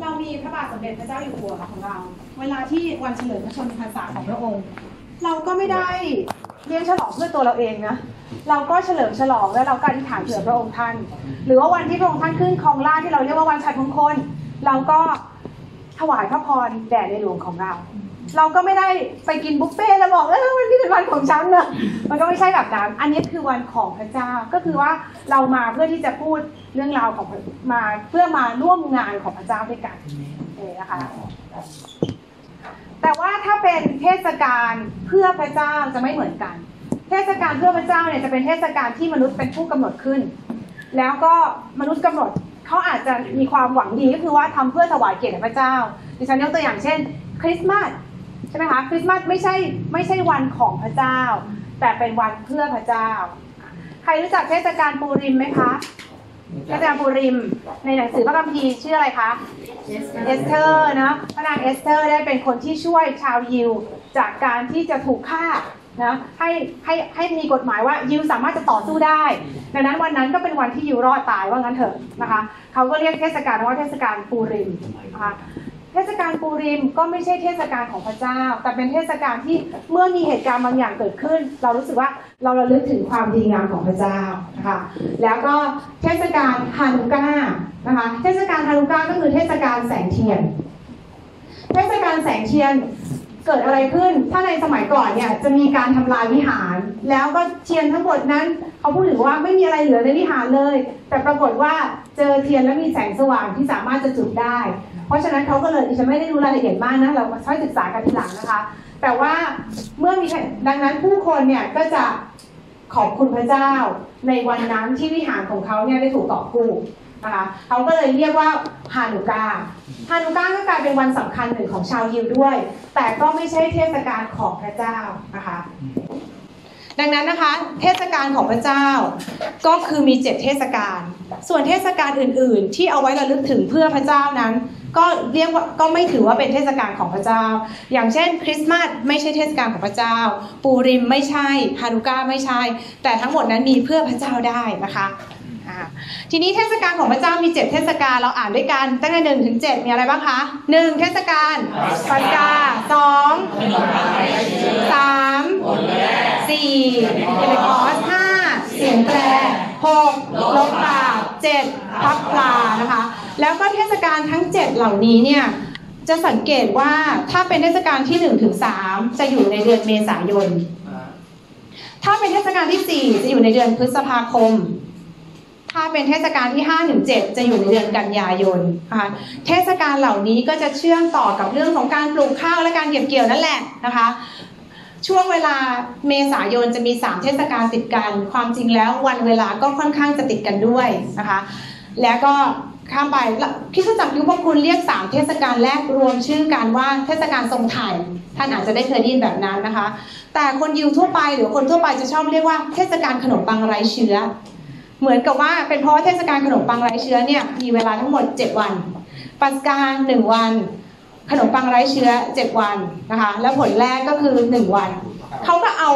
เรามีพระบาทสมเด็จพระเจ้าอยู่หัวของเรา เวลาที่วันเฉลิมพระชนมพรรษาของพระองค์ เราก็ไม่ได้เลี้ยงฉลองเพื่อตัวเราเองนะ เราก็เฉลิมฉลองแล้วเราก็อธิษฐานเผื่อพระองค์ท่าน หรือว่าวันที่พระองค์ท่านขึ้นครองราชที่เราเรียกว่าวันชัยมงคล เราก็ถวายพระพรแด่ในหลวงของเรา เราก็ไม่ได้ไปกินบุฟเฟ่แล้วบอกเออวันนี้เป็นวันของฉันนะมันก็ไม่ใช่แบบนั้นอันนี้คือวันของพระเจ้าก็คือว่าเรามาเพื่อที่จะพูดเรื่องราวของมาเพื่อมาร่วมงานของพระเจ้าด้วยกันเองนะคะแต่ว่าถ้าเป็นเทศกาลเพื่อพระเจ้าจะไม่เหมือนกัน เทศกาลเพื่อพระเจ้าเนี่ยจะเป็นเทศกาลที่มนุษย์เป็นผู้กำหนดขึ้น แล้วก็มนุษย์กำหนดเขาอาจจะมีความหวังดีก็คือว่าทำเพื่อถวายเกียรติพระเจ้าดิฉันยกตัวอย่างเช่น คริสต์มาส ใช่ไหมคะคริสต์มาสไม่ใช่ไม่ใช่วันของพระเจ้า แต่เป็นวันเพื่อพระเจ้า ใครรู้จักเทศกาลปูริมไหมคะเทศกาลปูริม ในหนังสือพระคัมภีร์ชื่ออะไรคะเอสเธอร์นะพระนางเอสเธอร์ได้เป็นคนที่ช่วยชาวยิวจากการที่จะถูกฆ่านะให้ให้ให้มีกฎหมายว่ายิวสามารถจะต่อสู้ได้ ดังนั้นวันนั้นก็เป็นวันที่ยิวรอดตายว่างั้นเถอะนะคะเขาก็เรียกเทศกาลว่าเทศกาลปูริมนะคะ เทศกาลปูริมก็ไม่ใช่เทศกาลของพระเจ้า แต่เป็นเทศกาลที่เมื่อมีเหตุการณ์บางอย่างเกิดขึ้น เรารู้สึกว่าเราระลึกถึงความดีงามของพระเจ้านะคะแล้วก็เทศกาลฮานุกานะคะเทศกาลฮานุกาก็คือเทศกาลแสงเทียน เทศกาลแสงเทียนเกิดอะไรขึ้น ถ้าในสมัยก่อนเนี่ยจะมีการทำลายวิหาร แล้วก็เทียนทั้งหมดนั้น เขาพูดถึงว่าไม่มีอะไรเหลือในวิหารเลย แต่ปรากฏว่าเจอเทียนแล้วมีแสงสว่างที่สามารถจะจุดได้ เพราะฉะนั้นเขาก็เลยดิฉันไม่ได้รู้รายละเอียดมากนะเราค่อยศึกษากันทีหลังนะคะ แต่ว่าเมื่อมีดังนั้นผู้คนเนี่ยก็จะขอบคุณพระเจ้าในวันนั้นที่วิหารของเขาเนี่ยได้ถูกต่อกู้นะคะเขาก็เลยเรียกว่าฮานุกาฮานุกาก็กลายเป็นวันสำคัญหนึ่งของชาวยิวด้วย แต่ก็ไม่ใช่เทศกาลของพระเจ้านะคะดังนั้นนะคะ เทศกาลของพระเจ้าก็คือมีเจ็ดเทศกาลส่วนเทศกาลอื่น ๆ ที่เอาไว้ระลึกถึงเพื่อพระเจ้านั้น ก็เรียกว่าก็ไม่ถือว่าเป็นเทศกาลของพระเจ้า อย่างเช่น คริสต์มาสไม่ใช่เทศกาลของพระเจ้า ปูริมไม่ใช่ฮานุกาไม่ใช่ แต่ทั้งหมดนั้นมีเพื่อพระเจ้าได้นะคะทีนี้เทศกาลของพระเจ้ามี 7 เทศกาลเราอ่านด้วยกันตั้งแต่หนึ่งถึงเจ็ดมีอะไรบ้างคะหนึ่งเทศกาลปัสกาสองสามสี่เทเลคอสห้าเสียงแตรหกลบปากเจ็ดพับปลานะคะ แล้วก็เทศกาลทั้ง 7 เหล่านี้เนี่ยจะสังเกตว่าถ้าเป็นเทศกาลที่1ถึง3จะอยู่ในเดือนเมษายน ถ้าเป็นเทศกาลที่ 4 จะอยู่ในเดือนพฤษภาคม ถ้าเป็นเทศกาลที่5ถึง7จะอยู่ในเดือนกันยายนนะคะเทศกาลเหล่านี้ก็จะเชื่อมต่อกับเรื่องของการปลูกข้าวและการเก็บเกี่ยวนั่นแหละนะคะช่วงเวลาเมษายนจะมี 3 เทศกาลติดกัน ความจริงแล้ววันเวลาก็ค่อนข้างจะติดกันด้วยนะคะ แล้วก็ ข้ามไปคริสตจักรยุพคุณเรียก3เทศกาลแรกรวมชื่อกันว่าเทศกาลทรงไถ่ท่านอาจจะได้เคยได้ยินแบบนั้นนะคะ แต่คนยิวทั่วไปหรือคนทั่วไปจะชอบเรียกว่าเทศกาลขนมปังไร้เชื้อ เหมือนกับว่าเป็นเพราะว่าเทศกาลขนมปังไร้เชื้อเนี่ยมีเวลาทั้งหมด 7 วันปัสกาหนึ่งวัน ขนมปังไร้เชื้อ 7 วันนะคะแล้วผลแรกก็คือ 1 วันเขาก็เอา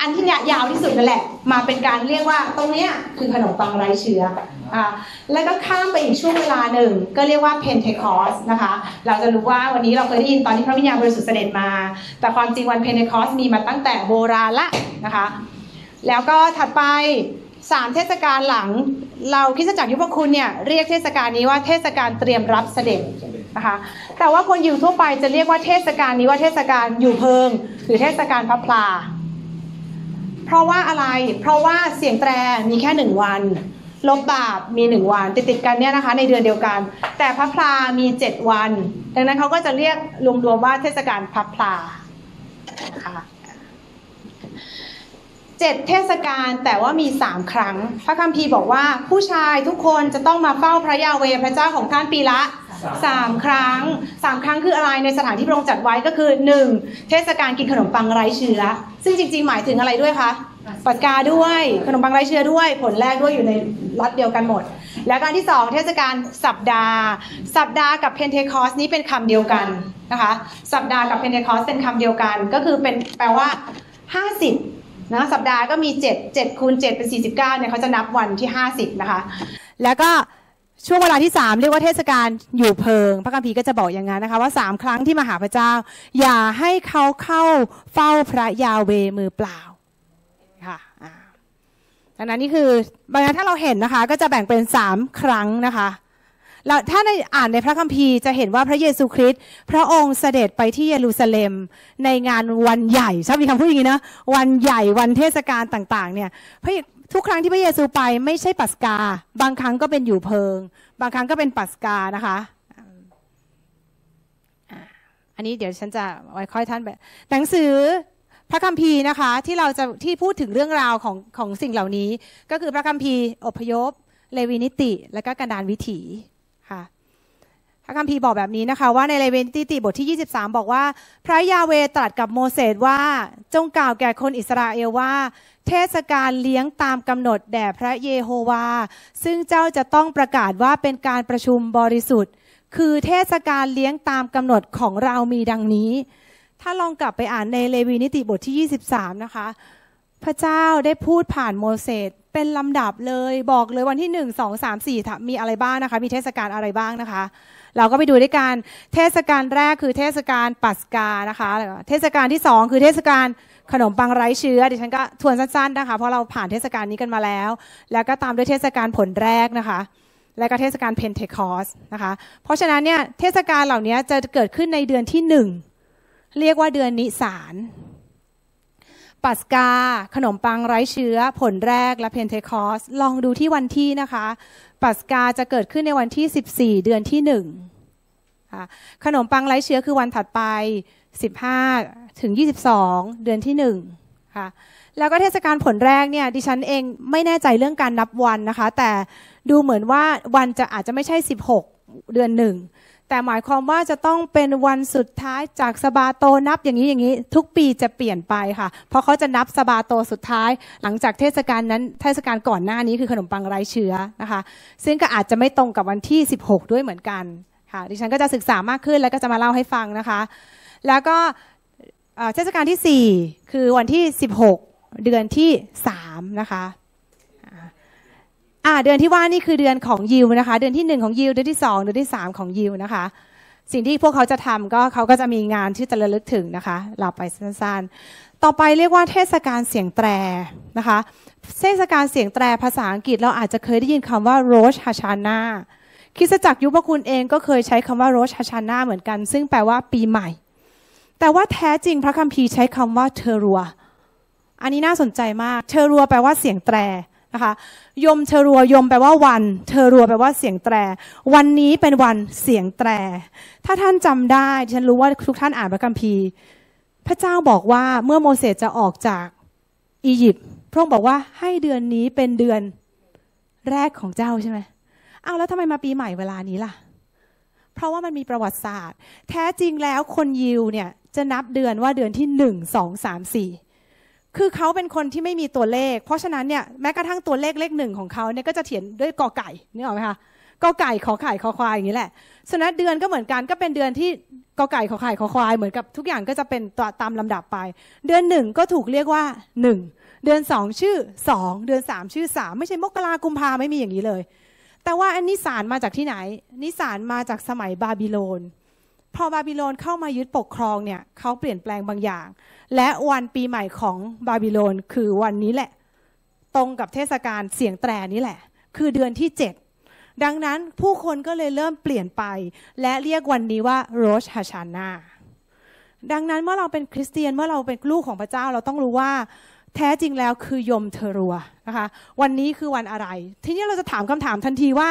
อันที่ยาวที่สุดนั่นแหละ มาเป็นการเรียกว่าตรงนี้คือขนมปังไร้เชื้อ อ่าแล้วก็ข้ามไปอีกช่วงเวลาหนึ่ง ก็เรียกว่าเพนเทคอสนะคะ เราจะรู้ว่าวันนี้เราเคยได้ยินตอนที่พระวิญญาณบริสุทธิ์เสด็จมา แต่ความจริงวันเพนเทคอสมีมาตั้งแต่โบราณละนะคะ แล้วก็ถัดไปสามเทศกาลหลังเราคริสตจักรยุพคุณเนี่ยเรียกเทศกาลนี้ว่าเทศกาลเตรียมรับเสด็จนะคะแต่ว่าคนอยู่ทั่วไปจะเรียกว่าเทศกาลนี้ว่าเทศกาลอยู่เพิง หรือเทศกาลพระพลา เพราะว่าอะไรเพราะว่าเสียงแตรมีแค่หนึ่งวัน ลบบาปมีหนึ่งวันติดติดๆกันเนี่ยนะคะ ในเดือนเดียวกัน แต่พระพลามีเจ็ดวัน ดังนั้นเขาก็จะเรียกรวมๆว่าเทศกาลพระพลานะคะเจ็ดเทศกาลแต่ว่ามีสามครั้ง พระคัมภีร์บอกว่าผู้ชายทุกคนจะต้องมาเฝ้าพระยาเวห์พระเจ้าของท่านปีละสามครั้งสามครั้งคืออะไรในสถานที่พระองค์จัดไว้ก็คือหนึ่งเทศกาลกินขนมปังไร้เชื้อ ซึ่งจริง ๆ หมายถึงอะไรด้วยคะ ปัสกาด้วยขนมปังไร้เชื้อด้วย ผลแรกด้วยอยู่ในรัฐเดียวกันหมด แล้วการที่สองเทศกาลสัปดาห์ สัปดาห์กับเพนเทคอสนี้เป็นคำเดียวกันนะคะ สัปดาห์กับเพนเทคอสเป็นคำเดียวกัน ก็คือเป็นแปลว่า 50นะสัปดาห์ก็มี 7 7คูณ7เป็น 49เนี่ยเขาจะนับวันที่ 50 นะคะ แล้วก็ช่วงเวลาที่สามเรียกว่าเทศกาลอยู่เพิง พระคัมภีร์ก็จะบอกอย่างนั้นนะคะว่าสามครั้งที่มาหาพระเจ้า อย่าให้เขาเข้าเฝ้าพระยาเวมือเปล่า ดังนั้นนี่คือบางครั้งถ้าเราเห็นนะคะ ก็จะแบ่งเป็นสามครั้งนะคะแล้วถ้าในอ่านในพระคัมภีร์จะเห็นว่าพระเยซูคริสต์พระองค์เสด็จไปที่เยรูซาเล็ม ในงานวันใหญ่ชอบมีคำพูดอย่างนี้นะวันใหญ่วันเทศกาลต่าง ๆ เนี่ยพระทุกครั้งที่พระเยซูไปไม่ใช่ปัสกา บางครั้งก็เป็นอยู่เพิง บางครั้งก็เป็นปัสกานะคะอันนี้เดี๋ยวฉันจะไว้ค่อยท่านแบบหนังสือ ระคัมภีร์นะคะที่เราจะที่พูดถึงเรื่องราวของของสิ่งเหล่านี้ ก็คือพระคัมภีร์อพยพ เลวีนิติ และก็กันดานวิถีค่ะพระคัมภีร์บอกแบบนี้นะคะ ว่าในเลวีนิติบทที่ 23 บอกว่า พระยาเวตรัสกับโมเสสว่าจงกล่าวแก่คนอิสราเอลว่า เทศกาลเลี้ยงตามกำหนดแด่พระเยโฮวา ซึ่งเจ้าจะต้องประกาศว่าเป็นการประชุมบริสุทธิ์ คือเทศกาลเลี้ยงตามกำหนดของเรามีดังนี้ ถ้าลองกลับไปอ่านในเลวีนิติบทที่ 23 นะคะ พระเจ้าได้พูดผ่านโมเสสเป็นลำดับเลยบอกเลยวันที่หนึ่งสองสามสี่มีอะไรบ้างนะคะ มีเทศกาลอะไรบ้างนะคะ เราก็ไปดูด้วยกันเทศกาลแรกคือเทศกาลปัสกานะคะ เทศกาลที่สองคือเทศกาลขนมปังไร้เชื้อดิฉันก็ทวนสั้นๆนะคะเพราะเราผ่านเทศกาลนี้กันมาแล้ว แล้วก็ตามด้วยเทศกาลผลแรกนะคะและก็เทศกาลเพนเทคอสนะคะ เพราะฉะนั้นเนี่ยเทศกาลเหล่านี้จะเกิดขึ้นในเดือนที่หนึ่ง เรียกว่าเดือนนิสานปัสกา ขนมปังไร้เชื้อ ผลแรกและเพนเทคอส ลองดูที่วันที่นะคะ ปัสกาจะเกิดขึ้นในวันที่ 14 เดือนที่1ขนมปังไร้เชื้อคือวันถัดไป 15 ถึง 22 เดือนที่1ค่ะแล้วก็เทศกาลผลแรกเนี่ยดิฉันเองไม่แน่ใจเรื่องการนับวันนะคะ แต่ดูเหมือนว่าวันจะอาจจะไม่ใช่ 16 เดือนหนึ่ง แต่หมายความว่าจะต้องเป็นวันสุดท้ายจากสบาโตนับอย่างนี้อย่างนี้ ทุกปีจะเปลี่ยนไปค่ะ เพราะเขาจะนับสบาโตสุดท้าย หลังจากเทศกาลนั้นเทศกาลก่อนหน้านี้คือขนมปังไร้เชื้อนะคะ ซึ่งก็อาจจะไม่ตรงกับวันที่ 16 ด้วยเหมือนกันค่ะดิฉันก็จะศึกษามากขึ้นแล้วก็จะมาเล่าให้ฟังนะคะ แล้วก็เทศกาลที่ 4 คือวันที่ 16 เดือนที่3นะคะ อ่าเดือนที่ว่านี่คือเดือนของยิวนะคะ เดือนที่หนึ่งของยิวเดือนที่สองเดือนที่สามของยิวนะคะ สิ่งที่พวกเขาจะทำก็เขาก็จะมีงานที่จะระลึกถึงนะคะ เราไปสั้นๆ ต่อไปเรียกว่าเทศกาลเสียงแตรนะคะ เทศกาลเสียงแตรภาษาอังกฤษเราอาจจะเคยได้ยินคำว่า Rosh Hashanah คริสตจักรยุพคุณเองก็เคยใช้คำว่า Rosh Hashanah เหมือนกัน ซึ่งแปลว่าปีใหม่ แต่ว่าแท้จริงพระคัมภีร์ใช้คำว่าเทรัวอันนี้น่าสนใจมาก เทรัวแปลว่าเสียงแตร นะคะยมเทรัวยมแปลว่าวัน เทรัวแปลว่าเสียงแตร วันนี้เป็นวันเสียงแตร ถ้าท่านจำได้ฉันรู้ว่าทุกท่านอ่านพระคัมภีร์ พระเจ้าบอกว่าเมื่อโมเสสจะออกจากอียิปต์พระองค์บอกว่าให้เดือนนี้เป็นเดือนแรกของเจ้าใช่ไหมอ้าวแล้วทำไมมาปีใหม่เวลานี้ล่ะ เพราะว่ามันมีประวัติศาสตร์ แท้จริงแล้วคนยิวเนี่ยจะนับเดือนว่าเดือนที่หนึ่งสองสามสี่ คือเขาเป็นคนที่ไม่มีตัวเลข เพราะฉะนั้นเนี่ยแม้กระทั่งตัวเลขเลขหนึ่งของเขาเนี่ยก็จะเขียนด้วยกอไก่นี่หรอไหมคะกอไก่ขอไข่ขอควายอย่างนี้แหละฉะนั้นเดือนก็เหมือนกันก็เป็นเดือนที่กอไก่ขอไข่ขอควายเหมือนกับทุกอย่างก็จะเป็นตัวตามลำดับไป เดือนหนึ่งก็ถูกเรียกว่าหนึ่งเดือนสองชื่อสองเดือนสามชื่อสามไม่ใช่มกรากุมภาไม่มีอย่างนี้เลย แต่ว่าอันนี้สารมาจากที่ไหนนิสารมาจากสมัยบาบิโลน พอบาบิโลนเข้ามายึดปกครองเนี่ยเขาเปลี่ยนแปลงบางอย่าง และวันปีใหม่ของบาบิโลนคือวันนี้แหละ ตรงกับเทศกาลเสียงแตรนี้แหละ คือเดือนที่เจ็ดดังนั้นผู้คนก็เลยเริ่มเปลี่ยนไป และเรียกวันนี้ว่าโรชฮาชานาดังนั้นเมื่อเราเป็นคริสเตียนเมื่อเราเป็นลูกของพระเจ้าเราต้องรู้ว่าแท้จริงแล้วคือยมเทรัวนะคะวันนี้คือวันอะไร ทีนี้เราจะถามคำถามทันทีว่า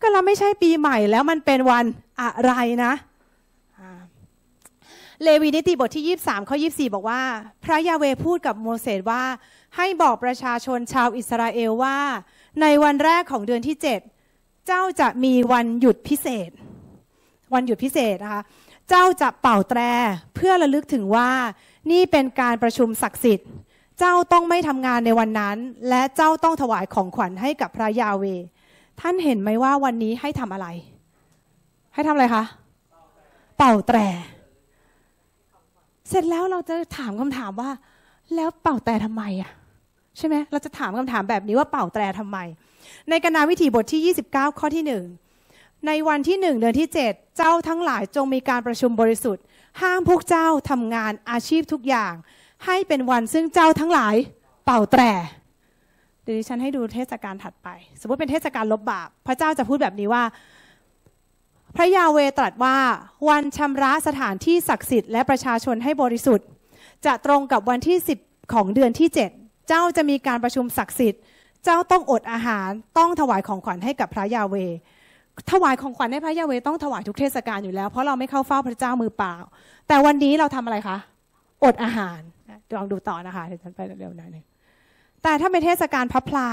ก็เราไม่ใช่ปีใหม่แล้วมันเป็นวันอะไรนะ เลวีนิติบทที่ 23 ข้อ 24 บอกว่า พระยาเวพูดกับโมเสสว่า ให้บอกประชาชนชาวอิสราเอลว่า ในวันแรกของเดือนที่ 7 เจ้าจะมีวันหยุดพิเศษ วันหยุดพิเศษนะคะเจ้าจะเป่าแตรเพื่อระลึกถึงว่านี่เป็นการประชุมศักดิ์สิทธิ์ เจ้าต้องไม่ทำงานในวันนั้น และเจ้าต้องถวายของขวัญให้กับพระยาเว ท่านเห็นไหมว่าวันนี้ให้ทำอะไร ให้ทำอะไรคะ เป่าแตร เสร็จแล้วเราจะถามคำถามว่า แล้วเป่าแต่ทำไมอะใช่ไหมเราจะถามคำถามแบบนี้ว่าเป่าแตรทำไม ในกนาวิถีบทที่ 29 ข้อที่หนึ่งในวันที่หนึ่งเดือนที่ 7 เจ้าทั้งหลายจงมีการประชุมบริสุทธิ์ ห้ามพวกเจ้าทำงานอาชีพทุกอย่าง ให้เป็นวันซึ่งเจ้าทั้งหลายเป่าแตรเดี๋ยวดิฉันให้ดูเทศกาลถัดไป สมมติเป็นเทศกาลลบบาป พระเจ้าจะพูดแบบนี้ว่า พระยาเวตรัสว่าวันชำระสถานที่ศักดิ์สิทธิ์และประชาชนให้บริสุทธิ์ จะตรงกับวันที่ 10 ของเดือนที่ 7 เจ้าจะมีการประชุมศักดิ์สิทธิ์ เจ้าต้องอดอาหารต้องถวายของขวัญให้กับพระยาเว ถวายของขวัญให้พระยาเวต้องถวายทุกเทศกาลอยู่แล้วเพราะเราไม่เข้าเฝ้าพระเจ้ามือเปล่า แต่วันนี้เราทำอะไรคะอดอาหารลองดูต่อนะคะเดี๋ยวฉันไปเร็วๆหน่อยนึงแต่ถ้าเป็นเทศกาลพับพลา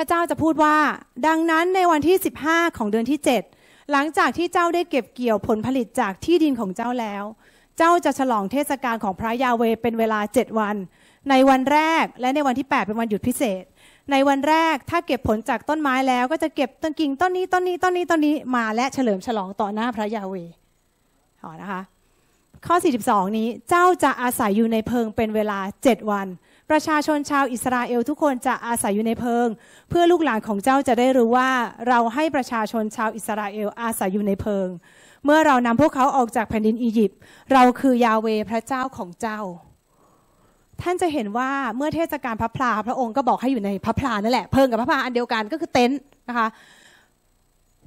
ระเจ้าจะพูดว่า ดังนั้นในวันที่ 15 ของเดือนที่ 7 หลังจากที่เจ้าได้เก็บเกี่ยวผลผลิตจากที่ดินของเจ้าแล้ว เจ้าจะฉลองเทศกาลของพระยาเวเป็นเวลา 7 วัน ในวันแรกและในวันที่ 8 เป็นวันหยุดพิเศษ ในวันแรกถ้าเก็บผลจากต้นไม้แล้ว ก็จะเก็บต้นกิ่งต้นนี้ต้นนี้ต้นนี้ต้นนี้มาและเฉลิมฉลองต่อหน้าพระยาเวอ๋อนะคะข้อ 42 นี้เจ้าจะอาศัยอยู่ในเพิงเป็นเวลา 7 วัน ประชาชนชาวอิสราเอลทุกคนจะอาศัยอยู่ในเพิง เพื่อลูกหลานของเจ้าจะได้รู้ว่าเราให้ประชาชนชาวอิสราเอลอาศัยอยู่ในเพิง เมื่อเรานำพวกเขาออกจากแผ่นดินอียิปต์เราคือยาเวพระเจ้าของเจ้า ท่านจะเห็นว่าเมื่อเทศกาลพระพลาพระองค์ก็บอกให้อยู่ในพระพลานั่นแหละเพิงกับพระพลาอันเดียวกันก็คือเต็นท์นะคะ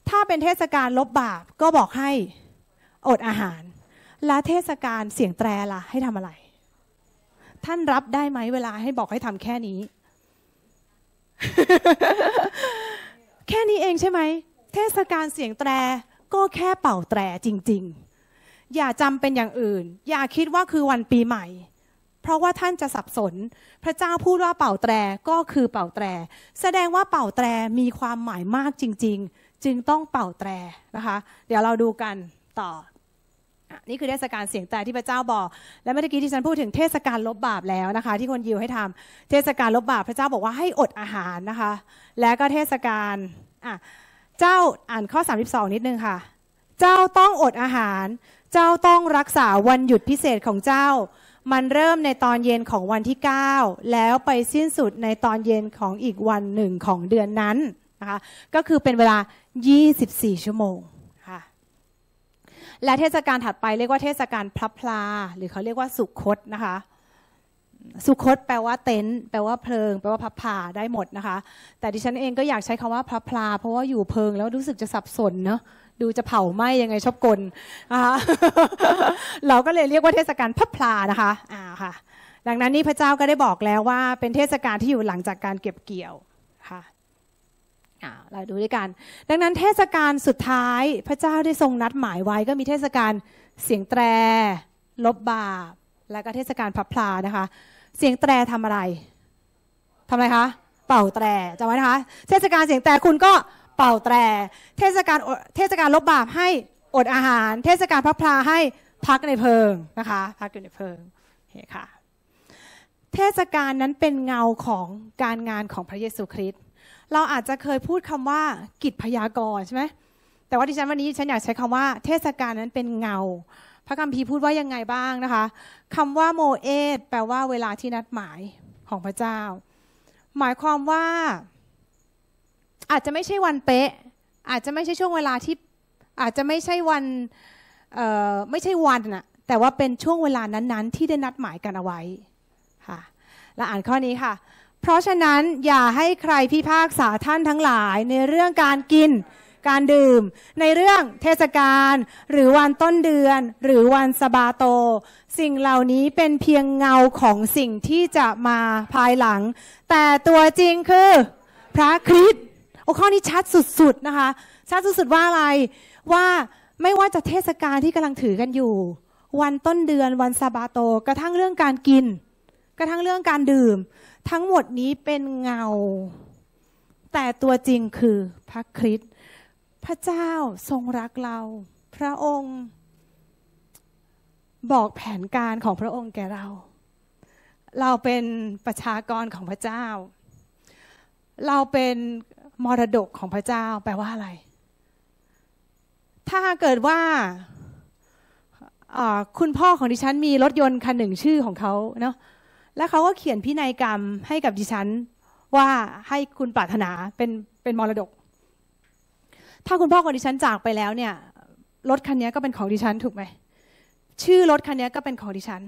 ถ้าเป็นเทศกาลลบบาปก็บอกให้อดอาหาร และเทศกาลเสียงแตรล่ะให้ทำอะไร ท่านรับได้ไหมเวลาให้บอกให้ทำแค่นี้ แค่นี้เองใช่ไหม เทศกาลเสียงแตรก็แค่เป่าแตรจริง ๆ อย่าจำเป็นอย่างอื่น อย่าคิดว่าคือวันปีใหม่ เพราะว่าท่านจะสับสน พระเจ้าพูดว่าเป่าแตรก็คือเป่าแตร แสดงว่าเป่าแตรมีความหมายมากจริง ๆ จึงต้องเป่าแตรนะคะ เดี๋ยวเราดูกันต่อ นี่คือเทศกาลเสียงแต่ที่พระเจ้าบอก และเมื่อกี้ที่ฉันพูดถึงเทศกาลลบบาปแล้วนะคะ ที่คนยิวให้ทำเทศกาลลบบาปพระเจ้าบอกว่าให้อดอาหารนะคะ และก็เทศกาลอะเจ้าอ่านข้อ 32 นิดนึงค่ะ เจ้าต้องอดอาหาร เจ้าต้องรักษาวันหยุดพิเศษของเจ้า มันเริ่มในตอนเย็นของวันที่ 9 แล้วไปสิ้นสุดในตอนเย็นของอีกวันหนึ่งของเดือนนั้นนะคะ ก็คือเป็นเวลา 24 ชั่วโมง และเทศกาลถัดไปเรียกว่าเทศกาลพลับพลา หรือเขาเรียกว่าสุคตนะคะสุคตแปลว่าเต็นท์แปลว่าเพลิง แปลว่าพับพลาได้หมดนะคะ แต่ดิฉันเองก็อยากใช้คำว่าพับพลา เพราะว่าอยู่เพลิงแล้วรู้สึกจะสับสนเนาะดูจะเผาไหมยังไงชอบกลนะคะเราก็เลยเรียกว่าเทศกาลพับพลานะคะอ่าค่ะ ดังนั้นนี่พระเจ้าก็ได้บอกแล้วว่าเป็นเทศกาลที่อยู่หลังจากการเก็บเกี่ยว เราดูด้วยกัน ดังนั้นเทศกาลสุดท้ายพระเจ้าได้ทรงนัดหมายไว้ก็มีเทศกาลเสียงแตร ลบบาป และก็เทศกาลพับพลานะคะ เสียงแตรทำอะไรทำอะไรคะ เป่าแตรจำไว้นะคะ เทศกาลเสียงแตรคุณก็เป่าแตร เทศกาลเทศกาลลบบาปให้อดอาหาร เทศกาลพับพลาให้พักในเพิงนะคะ พักอยู่ในเพิงเฮ้ค่ะ เทศกาลนั้นเป็นเงาของการงานของพระเยซูคริสต์ เราอาจจะเคยพูดคำว่ากิจพยากรณ์ใช่ไหมแต่ว่าดิฉันวันนี้ฉันอยากใช้คำว่าเทศกาลนั้นเป็นเงา พระคัมภีร์พูดว่ายังไงบ้างนะคะคำว่าโมเอสแปลว่าเวลาที่นัดหมายของพระเจ้า หมายความว่า อาจจะไม่ใช่วันเป๊ะ อาจจะไม่ใช่ช่วงเวลาที่อาจจะไม่ใช่วันไม่ใช่วันน่ะแต่ว่าเป็นช่วงเวลานั้นๆ ที่ได้นัดหมายกันเอาไว้ค่ะและอ่านข้อนี้ค่ะ เพราะฉะนั้นอย่าให้ใครพิพากษาท่านทั้งหลายในเรื่องการกิน การดื่ม ในเรื่องเทศกาลหรือวันต้นเดือน หรือวันสบาโต สิ่งเหล่านี้เป็นเพียงเงาของสิ่งที่จะมาภายหลัง แต่ตัวจริงคือพระคริสต์โอ้ข้อนี้ชัดสุดๆนะคะ ชัดสุดๆว่าอะไรว่าไม่ว่าจะเทศกาลที่กำลังถือกันอยู่ วันต้นเดือนวันซาบาโต กระทั่งเรื่องการกิน กระทั่งเรื่องการดื่ม ทั้งหมดนี้เป็นเงา แต่ตัวจริงคือพระคริสต์พระเจ้าทรงรักเรา พระองค์ บอกแผนการของพระองค์แก่เรา เราเป็นประชากรของพระเจ้า เราเป็นมรดกของพระเจ้าแปลว่าอะไร ถ้าเกิดว่าคุณพ่อของดิฉันมีรถยนต์คันหนึ่งชื่อของเขาเนาะ และเขาก็เขียนพินัยกรรมให้กับดิฉัน ว่าให้คุณปรารถนาเป็นเป็นมรดก ถ้าคุณพ่อของดิฉันจากไปแล้วเนี่ยรถคันนี้ก็เป็นของดิฉันถูกไหมชื่อรถคันนี้ก็เป็นของดิฉัน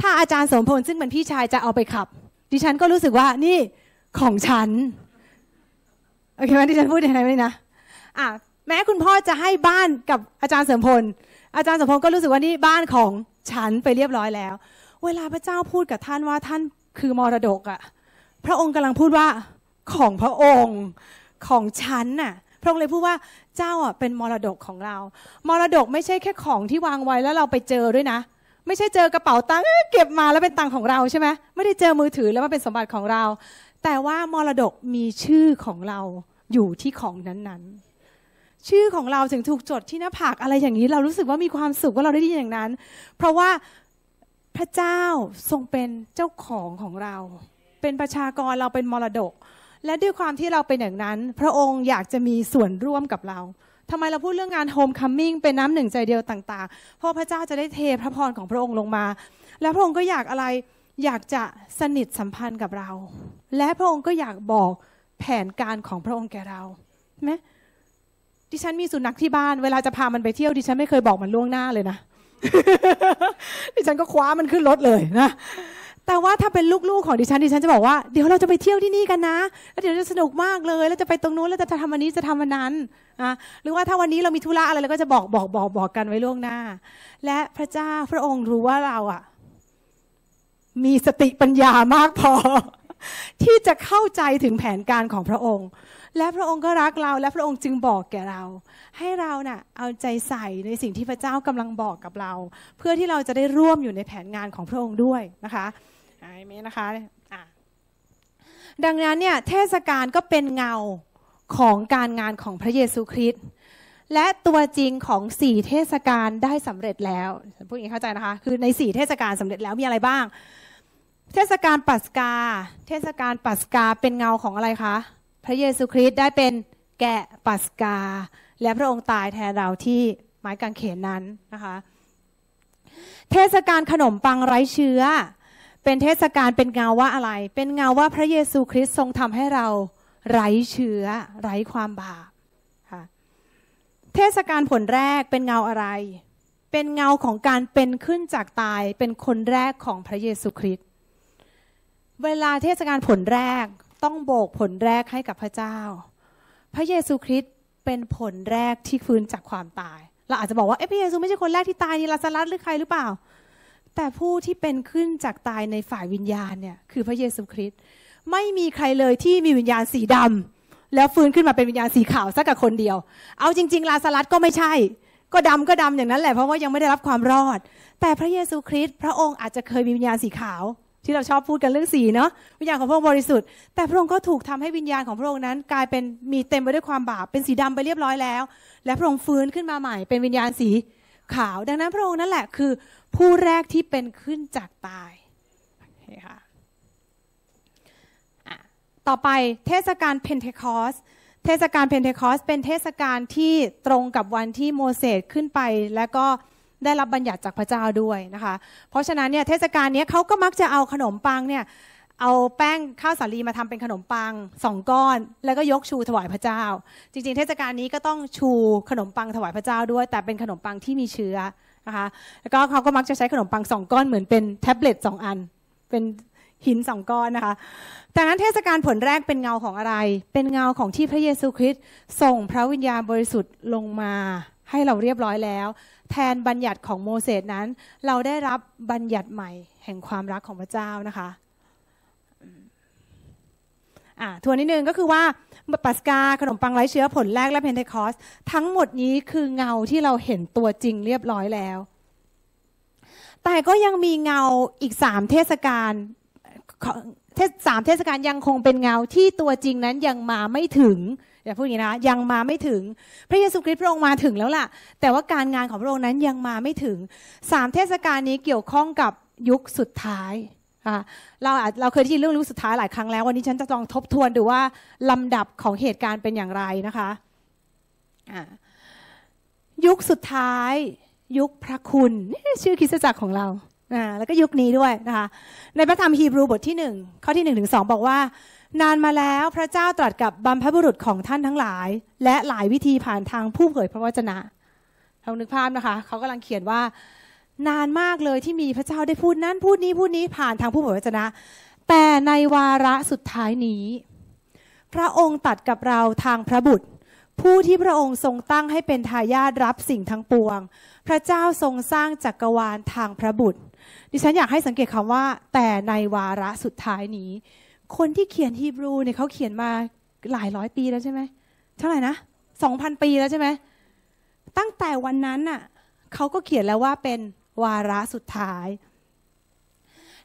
ถ้าอาจารย์สมพลซึ่งเป็นพี่ชายจะเอาไปขับ ดิฉันก็รู้สึกว่านี่ของฉันโอเคไหมดิฉันพูดอย่างไรไหมนะอะแม้คุณพ่อจะให้บ้านกับอาจารย์เสริมพล อาจารย์สมพลก็รู้สึกว่านี่บ้านของฉันไปเรียบร้อยแล้ว เวลาพระเจ้าพูดกับท่านว่าท่านคือมรดกอะ่ะ พระองค์กำลังพูดว่าของพระองค์ของฉันน่ะ พระองค์เลยพูดว่าเจ้าอะเป็นมรดกของเรา มรดกไม่ใช่แค่ของที่วางไว้แล้วเราไปเจอด้วยนะ ไม่ใช่เจอกระเป๋าตังค์เอ้ยเก็บมาแล้วเป็นตังค์ของเราใช่ไหมไม่ได้เจอมือถือแล้วมันเป็นสมบัติของเรา แต่ว่ามรดกมีชื่อของเราอยู่ที่ของนั้นๆชื่อของเราถึงถูกจดที่หน้าผากอะไรอย่างนี้ เรารู้สึกว่ามีความสุขว่าเราได้ยินอย่างนั้น เพราะว่า พระเจ้าทรงเป็นเจ้าของของเรา เป็นประชากรเราเป็นมรดก และด้วยความที่เราเป็นอย่างนั้น พระองค์อยากจะมีส่วนร่วมกับเราทำไมเราพูดเรื่องงาน homecoming เป็นน้ำหนึ่งใจเดียวต่างๆ เพราะพระเจ้าจะได้เทพระพรของพระองค์ลงมา แล้วพระองค์ก็อยากอะไรอยากจะสนิทสัมพันธ์กับเรา และพระองค์ก็อยากบอกแผนการของพระองค์แก่เราไหมดิฉันมีสุนัขที่บ้านเวลาจะพามันไปเที่ยวดิฉันไม่เคยบอกมันล่วงหน้าเลยนะ ดิฉันก็คว้ามันขึ้นรถเลยนะแต่ว่าถ้าเป็นลูกๆของดิฉันดิฉันจะบอกว่าเดี๋ยวเราจะไปเที่ยวที่นี่กันนะแล้วเดี๋ยวจะสนุกมากเลย แล้วจะไปตรงนู้นแล้วจะทำอันนี้จะทำอันนั้นนะหรือว่าถ้าวันนี้เรามีธุระอะไรเราก็จะบอกบอกบอกบอกกันไว้ล่วงหน้า และพระเจ้าพระองค์รู้ว่าเราอะ มีสติปัญญามากพอ ที่จะเข้าใจถึงแผนการของพระองค์ และพระองค์ก็รักเรา และพระองค์จึงบอกแก่เรา ให้เราน่ะเอาใจใส่ในสิ่งที่พระเจ้ากำลังบอกกับเรา เพื่อที่เราจะได้ร่วมอยู่ในแผนงานของพระองค์ด้วยนะคะไอ้เมนะคะะดังนั้นเนี่ยเทศกาลก็เป็นเงาของการงานของพระเยซูคริสต์และตัวจริงของสี่เทศกาลได้สำเร็จแล้วพูดอย่างนี้เข้าใจนะคะ คือในสี่เทศกาลสำเร็จแล้วมีอะไรบ้าง เทศกาลปัสกา เทศกาลปัสกาเป็นเงาของอะไรคะ พระเยซูคริสต์ได้เป็นแกะปัสกา และพระองค์ตายแทนเราที่ไม้กางเขนนั้นนะคะ เทศกาลขนมปังไร้เชื้อ เป็นเทศกาลเป็นเงาว่าอะไร เป็นเงาว่าพระเยซูคริสต์ทรงทำให้เราไร้เชื้อ ไร้ความบาปค่ะเทศกาลผลแรกเป็นเงาอะไร เป็นเงาของการเป็นขึ้นจากตายเป็นคนแรกของพระเยซูคริสต์เวลาเทศกาลผลแรก ต้องโบกผลแรกให้กับพระเจ้า พระเยซูคริสต์เป็นผลแรกที่ฟื้นจากความตาย เราอาจจะบอกว่าเอ๊ะพระเยซูไม่ใช่คนแรกที่ตายนี่ลาซารัสหรือใครหรือเปล่า แต่ผู้ที่เป็นขึ้นจากตายในฝ่ายวิญญาณเนี่ยคือพระเยซูคริสต์ไม่มีใครเลยที่มีวิญญาณสีดำแล้วฟื้นขึ้นมาเป็นวิญญาณสีขาวสักกับคนเดียว เอาจริง ๆ ลาซารัสก็ไม่ใช่ ก็ดำก็ดำอย่างนั้นแหละเพราะว่ายังไม่ได้รับความรอด แต่พระเยซูคริสต์พระองค์อาจจะเคยมีวิญญาณสีขาว ที่เราชอบพูดกันเรื่องสีเนาะวิญญาณของพระองค์บริสุทธิ์ แต่พระองค์ก็ถูกทำให้วิญญาณของพระองค์นั้น กลายเป็นมีเต็มไปด้วยความบาปเป็นสีดำไปเรียบร้อยแล้ว และพระองค์ฟื้นขึ้นมาใหม่เป็นวิญญาณสีขาว ดังนั้นพระองค์นั่นแหละคือ ผู้แรกที่เป็นขึ้นจากตายคค่ะอะต่อไปเทศกาลเพนเทคอสเทศกาลเพนเทคอสเป็นเทศกาลที่ตรงกับวันที่โมเสสขึ้นไป แล้วก็ ได้รับบัญญัติจากพระเจ้าด้วยนะคะ เพราะฉะนั้นเนี่ยเทศกาลนี้เขาก็มักจะเอาขนมปังเนี่ยเอาแป้งข้าวสาลีมาทำเป็นขนมปังสองก้อน แล้วก็ยกชูถวายพระเจ้า จริง ๆ เทศกาลนี้ก็ต้องชูขนมปังถวายพระเจ้าด้วย แต่เป็นขนมปังที่มีเชื้อนะคะแล้วก็เขาก็มักจะใช้ขนมปังสองก้อนเหมือนเป็นแท็บเล็ตสองอัน เป็นหินสองก้อนนะคะแต่นั้นเทศกาลผลแรกเป็นเงาของอะไร เป็นเงาของที่พระเยซูคริสต์ส่งพระวิญญาณบริสุทธิ์ลงมาให้เราเรียบร้อยแล้ว แทนบัญญัติของโมเสสนั้น เราได้รับบัญญัติใหม่แห่งความรักของพระเจ้านะคะอ่าทวนนิดนึงก็คือว่าปัสกาขนมปังไร้เชื้อผลแรกและเพนเทคอส ทั้งหมดนี้คือเงาที่เราเห็นตัวจริงเรียบร้อยแล้ว แต่ก็ยังมีเงาอีกสามเทศกาล สามเทศกาลยังคงเป็นเงาที่ตัวจริงนั้นยังมาไม่ถึงอย่าพูดอย่างนี้นะยังมาไม่ถึง พระเยซูคริสต์พระองค์มาถึงแล้วล่ะ แต่ว่าการงานของพระองค์นั้นยังมาไม่ถึงสามเทศกาลนี้เกี่ยวข้องกับยุคสุดท้ายเราอาจเราเคยได้ยินเรื่องยุคสุดท้ายหลายครั้งแล้ว วันนี้ฉันจะลองทบทวนดูว่าลำดับของเหตุการณ์เป็นอย่างไรนะคะยุคสุดท้าย ยุคพระคุณชื่อคริสตจักรของเรา อ่าแล้วก็ยุคนี้ด้วยนะคะในพระธรรมฮีบรูบทที่หนึ่งข้อที่หนึ่งถึงสองบอกว่า นานมาแล้วพระเจ้าตรัสกับบรรพบุรุษของท่านทั้งหลาย และหลายวิธีผ่านทางผู้เผยพระวจนะลองนึกภาพนะคะ เขากำลังเขียนว่า นานมากเลยที่มีพระเจ้าได้พูดนั้นพูดนี้พูดนี้ผ่านทางผู้เผยพระวจนะ แต่ในวาระสุดท้ายนี้ พระองค์ตัดกับเราทางพระบุตร ผู้ที่พระองค์ทรงตั้งให้เป็นทายาทรับสิ่งทั้งปวง พระเจ้าทรงสร้างจักรวาลทางพระบุตร ดิฉันอยากให้สังเกตคำว่า แต่ในวาระสุดท้ายนี้ คนที่เขียนฮีบรูเนี่ยเขาเขียนมาหลายร้อยปีแล้วใช่ไหมเท่าไหร่นะสองพันปีแล้วใช่ไหมตั้งแต่วันนั้นน่ะเขาก็เขียนแล้วว่าเป็นวาระสุดท้าย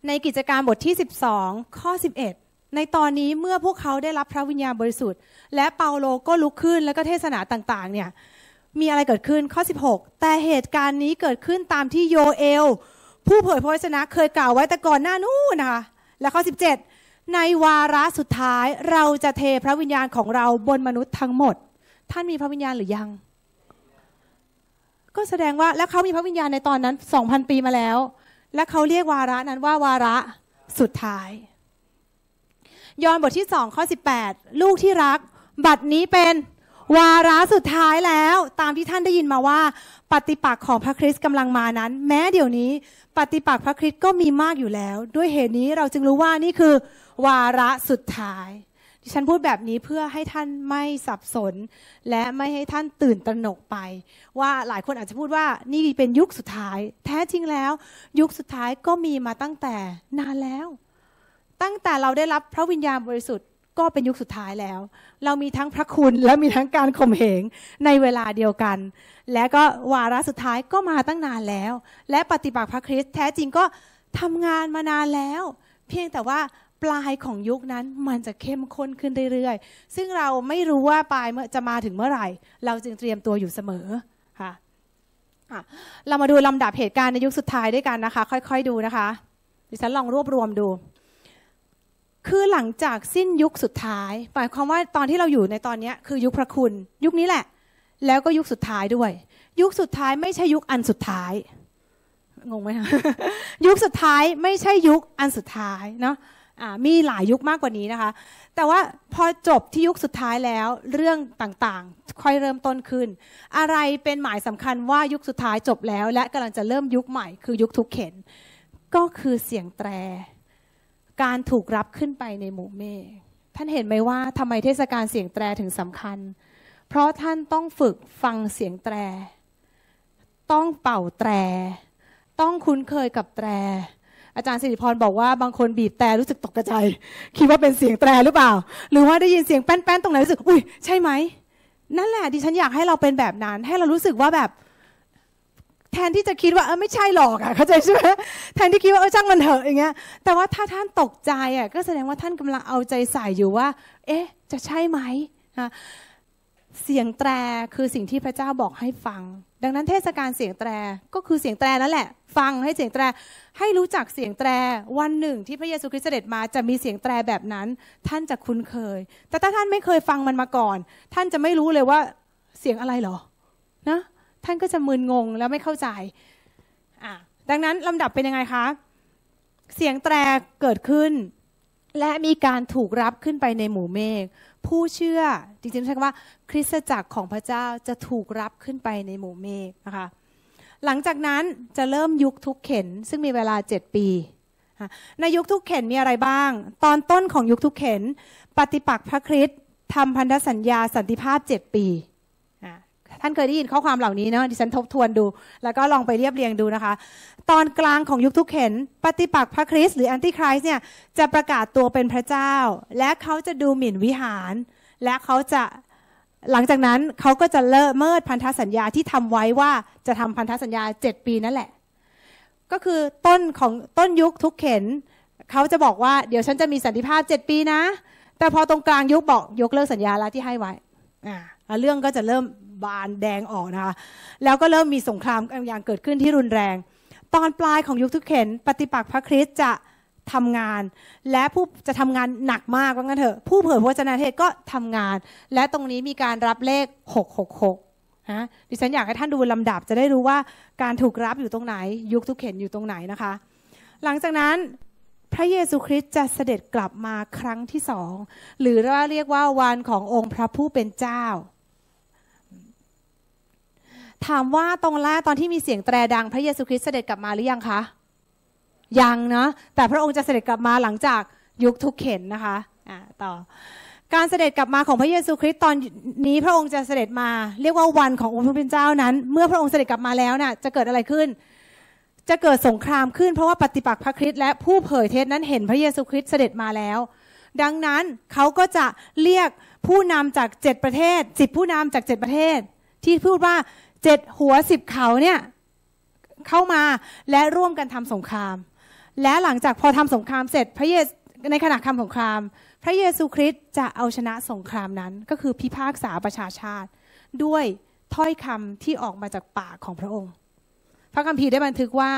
ในกิจการบทที่ 12 ข้อ 11 ในตอนนี้เมื่อพวกเขาได้รับพระวิญญาณบริสุทธิ์ และเปาโลก็ลุกขึ้นแล้วก็เทศนาต่าง ๆ เนี่ยมีอะไรเกิดขึ้นข้อ 16 แต่เหตุการณ์นี้เกิดขึ้นตามที่โยเอล ผู้เผยพระวจนะเคยกล่าวไว้แต่ก่อนหน้านู้นนะคะ และข้อ 17 ในวาระสุดท้ายเราจะเทพระวิญญาณของเราบนมนุษย์ทั้งหมด ท่านมีพระวิญญาณหรือยัง ก็แสดงว่าแล้วเขามีพระวิญญาณในตอนนั้น 2,000 ปีมาแล้ว และเขาเรียกวาระนั้นว่าวาระสุดท้าย ยอห์นบทที่สองข้อ 18 ลูกที่รัก บัดนี้เป็นวาระสุดท้ายแล้วตามที่ท่านได้ยินมาว่า ปฏิปักษ์ของพระคริสต์กำลังมานั้น แม้เดี๋ยวนี้ ปฏิปักษ์พระคริสต์ก็มีมากอยู่แล้ว ด้วยเหตุนี้เราจึงรู้ว่านี่คือ วาระสุดท้ายดิฉันพูดแบบนี้เพื่อให้ท่านไม่สับสน และไม่ให้ท่านตื่นตระหนกไป ว่าหลายคนอาจจะพูดว่านี่เป็นยุคสุดท้าย แท้จริงแล้ว ยุคสุดท้ายก็มีมาตั้งแต่นานแล้ว ตั้งแต่เราได้รับพระวิญญาณบริสุทธิ์ ก็เป็นยุคสุดท้ายแล้ว เรามีทั้งพระคุณและมีทั้งการข่มเหงในเวลาเดียวกัน และก็วาระสุดท้ายก็มาตั้งนานแล้ว และปฏิบัติพระคริสต์แท้จริงก็ทำงานมานานแล้ว เพียงแต่ว่าปลายของยุคนั้นมันจะเข้มข้นขึ้นเรื่อยๆ ซึ่งเราไม่รู้ว่าปลายจะมาถึงเมื่อไหร่ เราจึงเตรียมตัวอยู่เสมอค่ะเรามาดูลำดับเหตุการณ์ในยุคสุดท้ายด้วยกันนะคะ ค่อย ๆ ดูนะคะดิฉันลองรวบรวมดู คือหลังจากสิ้นยุคสุดท้ายหมายความว่าตอนที่เราอยู่ในตอนนี้คือยุคพระคุณ ยุคนี้แหละ แล้วก็ยุคสุดท้ายด้วย ยุคสุดท้ายไม่ใช่ยุคอันสุดท้ายงงไหมคะยุคสุดท้ายไม่ใช่ยุคอันสุดท้ายเนาะมีหลายยุคมากกว่านี้นะคะ แต่ว่าพอจบที่ยุคสุดท้ายแล้วเรื่องต่างๆ ค่อยเริ่มต้นขึ้น อะไรเป็นหมายสำคัญว่ายุคสุดท้ายจบแล้ว และกำลังจะเริ่มยุคใหม่คือยุคทุกเข็น ก็คือเสียงแตร การถูกรับขึ้นไปในหมู่เมฆท่านเห็นไหมว่าทำไมเทศกาลเสียงแตรถึงสำคัญ เพราะท่านต้องฝึกฟังเสียงแตร ต้องเป่าแตร ต้องคุ้นเคยกับแตร อาจารย์สิริพรบอกว่าบางคนบีบแต่รู้สึกตกใจ คิดว่าเป็นเสียงแตรหรือเปล่า หรือว่าได้ยินเสียงแป้นๆตรงไหนรู้สึก อุ้ยใช่ไหม นั่นแหละดิฉันอยากให้เราเป็นแบบนั้น ให้เรารู้สึกว่าแบบ แทนที่จะคิดว่าเออไม่ใช่หรอกอะเข้าใจใช่ไหมแทนที่คิดว่าเออช่างมันเถอะอย่างเงี้ย แต่ว่าถ้าท่านตกใจอะก็แสดงว่าท่านกำลังเอาใจใส่อยู่ว่า เอ๊ะ จะใช่ไหมนะเสียงแตรคือสิ่งที่พระเจ้าบอกให้ฟัง ดังนั้นเทศกาลเสียงแตรก็คือเสียงแตรนั่นแหละ ฟังให้เสียงแตรให้รู้จักเสียงแตรวันหนึ่งที่พระเยซูคริสต์เสด็จมาจะมีเสียงแตรแบบนั้น ท่านจะคุ้นเคย แต่ถ้าท่านไม่เคยฟังมันมาก่อน ท่านจะไม่รู้เลยว่าเสียงอะไรหรอนะ ท่านก็จะมึนงงแล้วไม่เข้าใจอะดังนั้นลำดับเป็นยังไงคะ เสียงแตรเกิดขึ้น และมีการถูกรับขึ้นไปในหมู่เมฆผู้เชื่อจริงๆใช้คำว่า คริสตจักรของพระเจ้าจะถูกรับขึ้นไปในหมู่เมฆนะคะหลังจากนั้นจะเริ่มยุคทุกเข็นซึ่งมีเวลา 7 ปีในยุคทุกเข็นมีอะไรบ้าง ตอนต้นของยุคทุกเข็น ปฏิปักษ์พระคริสต์ทำพันธสัญญาสันติภาพ 7 ปี ท่านเคยได้ยินข้อความเหล่านี้เนาะดิฉันทบทวนดู แล้วก็ลองไปเรียบเรียงดูนะคะ ตอนกลางของยุคทุกเข็นปฏิปักษ์พระคริสต์หรือแอนติคริสต์เนี่ยจะประกาศตัวเป็นพระเจ้า และเขาจะดูหมิ่นวิหาร และเขาจะหลังจากนั้นเขาก็จะเลิกเมิดพันธสัญญาที่ทำไว้ว่าจะทำพันธสัญญา 7 ปีนั่นแหละ ก็คือต้นของต้นยุคทุกเข็นเขาจะบอกว่าเดี๋ยวฉันจะมีสันติภาพ 7 ปีนะ แต่พอตรงกลางยุคบอกยกเลิกสัญญาแล้วที่ให้ไว้อ่าเรื่องก็จะเริ่ม บานแดงออกนะคะแล้วก็เริ่มมีสงครามอย่างเกิดขึ้นที่รุนแรง ตอนปลายของยุคทุกเข็น ปฏิปักษ์พระคริสต์จะทำงาน และผู้จะทำงานหนักมากว่างั้นเถอะ ผู้เผยพระวจนะเทศก็ทำงาน และตรงนี้มีการรับเลข 666นะดิฉันอยากให้ท่านดูลำดับจะได้รู้ว่าการถูกรับอยู่ตรงไหน ยุคทุกเข็นอยู่ตรงไหนนะคะ หลังจากนั้นพระเยซูคริสต์จะเสด็จกลับมาครั้งที่สอง หรือว่าเรียกว่าวันขององค์พระผู้เป็นเจ้า ถามว่าตรงแรกตอนที่มีเสียงแตรดังพระเยซูคริสต์เสด็จกลับมาหรือยังคะ ยังนะแต่พระองค์จะเสด็จกลับมาหลังจากยุคทุกเข็นนะคะอ่าต่อการเสด็จกลับมาของพระเยซูคริสต์ตอนนี้พระองค์จะเสด็จมา เรียกว่าวันขององค์พระผู้เป็นเจ้านั้น เมื่อพระองค์เสด็จกลับมาแล้วน่ะจะเกิดอะไรขึ้น จะเกิดสงครามขึ้น เพราะว่าปฏิปักษ์พระคริสต์และผู้เผยเทศนั้นเห็นพระเยซูคริสต์เสด็จมาแล้ว ดังนั้นเขาก็จะเรียกผู้นำจากเจ็ดประเทศสิบผู้นำจากเจ็ดประเทศ ที่พูดว่า เจ็ดหัวสิบเขาเนี่ยเข้ามาและร่วมกันทำสงคราม และหลังจากพอทำสงครามเสร็จพระเยซูในขณะทำสงคราม พระเยซูคริสต์จะเอาชนะสงครามนั้นก็คือพิพากษาประชาชาติ ด้วยถ้อยคำที่ออกมาจากปากของพระองค์ พระคัมภีร์ได้บันทึกว่า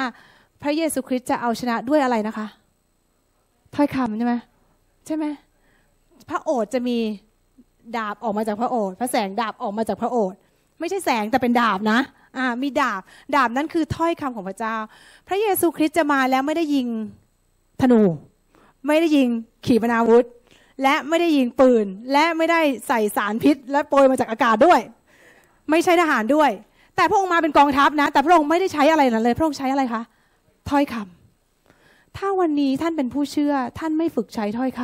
พระเยซูคริสต์จะเอาชนะด้วยอะไรนะคะ ถ้อยคำใช่ไหมใช่ไหมพระโอษจะมีดาบออกมาจากพระโอษพระแสงดาบออกมาจากพระโอษ ไม่ใช่แสงแต่เป็นดาบนะอ่ามีดาบ ดาบนั้นคือถ้อยคำของพระเจ้า พระเยซูคริสต์จะมาแล้วไม่ได้ยิงธนู ไม่ได้ยิงขีปนาวุธ และไม่ได้ยิงปืน และไม่ได้ใส่สารพิษ และโปรยมาจากอากาศด้วย ไม่ใช่ทหารด้วย แต่พระองค์มาเป็นกองทัพนะ แต่พระองค์ไม่ได้ใช้อะไรนั้นเลย พระองค์ใช้อะไรคะถ้อยคำถ้าวันนี้ท่านเป็นผู้เชื่อ ท่านไม่ฝึกใช้ถ้อยค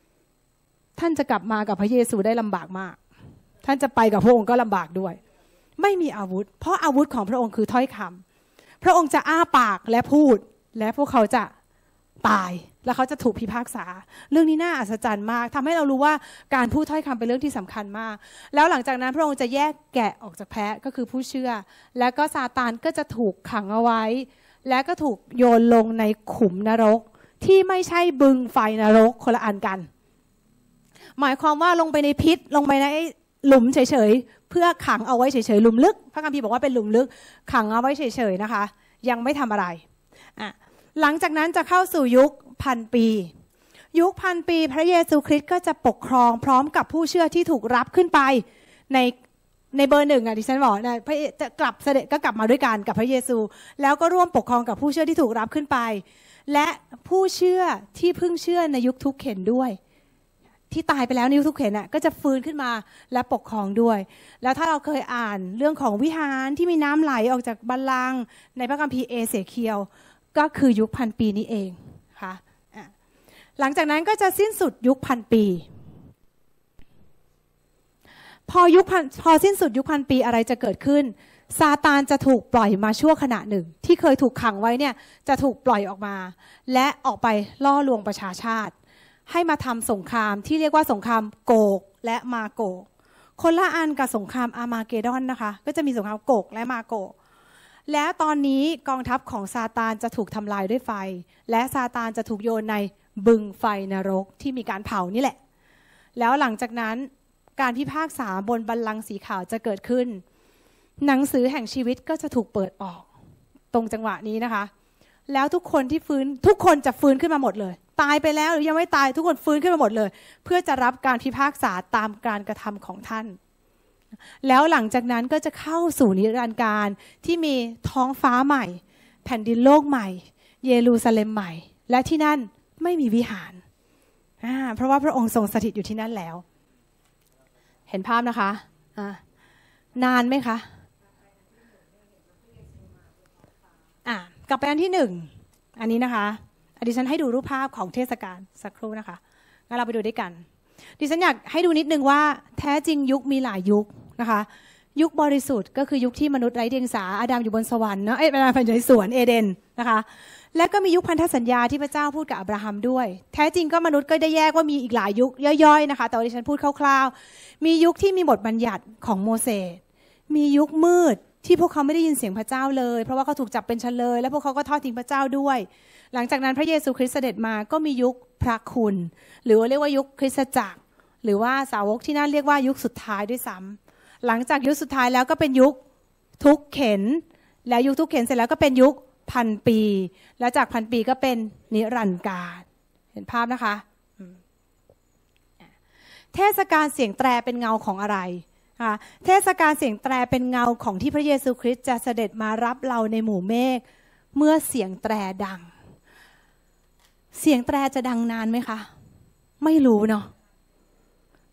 ำท่านจะกลับมากับพระเยซูได้ลำบากมาก ท่านจะไปกับพระองค์ก็ลำบากด้วย ไม่มีอาวุธ เพราะอาวุธของพระองค์คือถ้อยคำพระองค์จะอ้าปากและพูด และพวกเขาจะตายแล้วเขาจะถูกพิพากษา เรื่องนี้น่าอัศจรรย์มากทำให้เรารู้ว่าการพูดถ้อยคำเป็นเรื่องที่สำคัญมาก แล้วหลังจากนั้นพระองค์จะแยกแกะออกจากแพะก็คือผู้เชื่อ แล้วก็ซาตานก็จะถูกขังเอาไว้ และก็ถูกโยนลงในขุมนรก ที่ไม่ใช่บึงไฟนรกคนละอันกัน หมายความว่าลงไปในพิษลงไปในหลุมเฉย เพื่อขังเอาไว้เฉยๆหลุมลึก พระคัมภีร์บอกว่าเป็นหลุมลึก ขังเอาไว้เฉยๆนะคะ ยังไม่ทำอะไรอะหลังจากนั้นจะเข้าสู่ยุคพันปี ยุคพันปี พระเยซูคริสต์ก็จะปกครองพร้อมกับผู้เชื่อที่ถูกรับขึ้นไปในในเบอร์หนึ่งอะดิฉันบอกนะพระจะกลับเสด็จก็กลับมาด้วยกันกับพระเยซู แล้วก็ร่วมปกครองกับผู้เชื่อที่ถูกรับขึ้นไป และผู้เชื่อที่เพิ่งเชื่อในยุคทุกเข็นด้วย ที่ตายไปแล้วนยุคทุกเข็นอะก็จะฟื้นขึ้นมาและปกครองด้วย แล้วถ้าเราเคยอ่านเรื่องของวิหารที่มีน้ำไหลออกจากบัลลังก์ในพระคัมภีร์เอเสเคียว ก็คือยุคพันปีนี้เองค่ะอะหลังจากนั้นก็จะสิ้นสุดยุคพันปี พอยุคพันพอสิ้นสุดยุคพันปีอะไรจะเกิดขึ้นซาตานจะถูกปล่อยมาชั่วขณะหนึ่ง ที่เคยถูกขังไว้เนี่ยจะถูกปล่อยออกมา และออกไปล่อลวงประชาชาติ ให้มาทำสงครามที่เรียกว่าสงครามโกกและมาโกก คนละอันกับสงครามอามาเกดอนนะคะ ก็จะมีสงครามโกกและมาโกก และตอนนี้กองทัพของซาตานจะถูกทำลายด้วยไฟ และซาตานจะถูกโยนในบึงไฟนรกที่มีการเผานี่แหละ แล้วหลังจากนั้นการพิพากษาบนบัลลังก์สีขาวจะเกิดขึ้น หนังสือแห่งชีวิตก็จะถูกเปิดออก ตรงจังหวะนี้นะคะ แล้วทุกคนที่ฟื้นทุกคนจะฟื้นขึ้นมาหมดเลย ตายไปแล้วหรือยังไม่ตายทุกคนฟื้นขึ้นมาหมดเลย เพื่อจะรับการพิพากษาตามการกระทำของท่าน แล้วหลังจากนั้นก็จะเข้าสู่นิรันดร์การที่มีท้องฟ้าใหม่ แผ่นดินโลกใหม่ เยรูซาเล็มใหม่ และที่นั่นไม่มีวิหาร เพราะว่าพระองค์ทรงสถิตอยู่ที่นั่นแล้ว เห็นภาพนะคะอ่านานไหมคะอะกลับไปอันที่หนึ่ง อันนี้นะคะ ดิฉันให้ดูรูปภาพของเทศกาลสักครู่นะคะงั้นเราไปดูด้วยกัน ดิฉันอยากให้ดูนิดนึงว่าแท้จริงยุคมีหลายยุคนะคะ ยุคบริสุทธิ์ก็คือยุคที่มนุษย์ไร้เดียงสาอาดัมอยู่บนสวรรค์เนาะเอ้ยอาดัมอยู่ในสวนเอเดนนะคะ และก็มียุคพันธสัญญาที่พระเจ้าพูดกับอับราฮัมด้วย แท้จริงก็มนุษย์ก็ได้แยกว่ามีอีกหลายยุคย่อยๆนะคะ แต่ว่าดิฉันพูดคร่าว ๆ มียุคที่มีบทบัญญัติของโมเสสมียุคมืด ที่พวกเขาไม่ได้ยินเสียงพระเจ้าเลย เพราะว่าเขาถูกจับเป็นเฉลย และพวกเขาก็ทอดทิ้งพระเจ้าด้วย หลังจากนั้นพระเยซูคริสต์เสด็จมาก็มียุคพระคุณ หรือว่าเรียกว่ายุคคริสตจักร หรือว่าสาวกที่นั่นเรียกว่ายุคสุดท้ายด้วยซ้ำหลังจากยุคสุดท้ายแล้วก็เป็นยุคทุกเข็น แล้วยุคทุกเข็นเสร็จแล้วก็เป็นยุคพันปี แล้วจากพันปีก็เป็นนิรันดร์การเห็นภาพนะคะ เทศกาลเสียงแตรเป็นเงาของอะไร เทศกาลเสียงแตรเป็นเงาของที่พระเยซูคริสต์จะเสด็จมารับเราในหมู่เมฆเมื่อเสียงแตรดัง เสียงแตรจะดังนานไหมคะ ไม่รู้เนาะ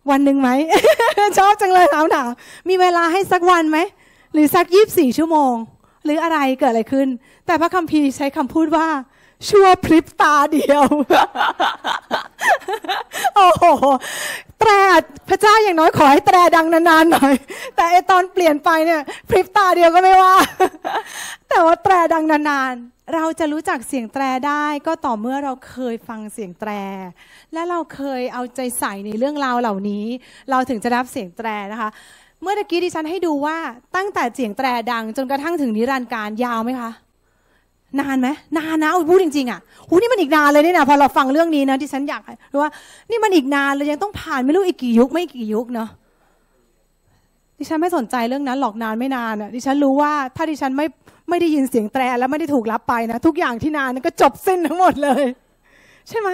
วันหนึ่งไหม ชอบจังเลยถามถามมีเวลาให้สักวันไหม หรือสักยี่บสี่ชั่วโมง หรืออะไรเกิดอะไรขึ้น แต่พระคัมภีร์ใช้คำพูดว่า ชั่วพริบตาเดียว โอ้โห แตรพระเจ้าอย่างน้อยขอให้แตรดังนานๆหน่อย แต่ไอตอนเปลี่ยนไปเนี่ยพริบตาเดียวก็ไม่ว่า แต่ว่าแตรดังนานๆ เราจะรู้จักเสียงแตรได้ก็ต่อเมื่อเราเคยฟังเสียงแตร และเราเคยเอาใจใส่ในเรื่องราวเหล่านี้ เราถึงจะรับเสียงแตรนะคะ เมื่อตะกี้ดิฉันให้ดูว่าตั้งแต่เสียงแตรดังจนกระทั่งถึงนิรันดร์การยาวไหมคะ นานไหมนานนะพูดจริงๆอะหูนี่มันอีกนานเลยเนี่ยนะพอเราฟังเรื่องนี้นะดิฉันอยากรู้ว่า นี่มันอีกนานเลยยังต้องผ่านไม่รู้อีกกี่ยุคไม่กี่ยุคเนาะดิฉันไม่สนใจเรื่องนั้นหรอกนานไม่นานอะดิฉันรู้ว่าถ้าดิฉันไม่ไม่ได้ยินเสียงแตรแล้วไม่ได้ถูกรับไปนะทุกอย่างที่นานนั้นก็จบสิ้นทั้งหมดเลย ใช่ไหม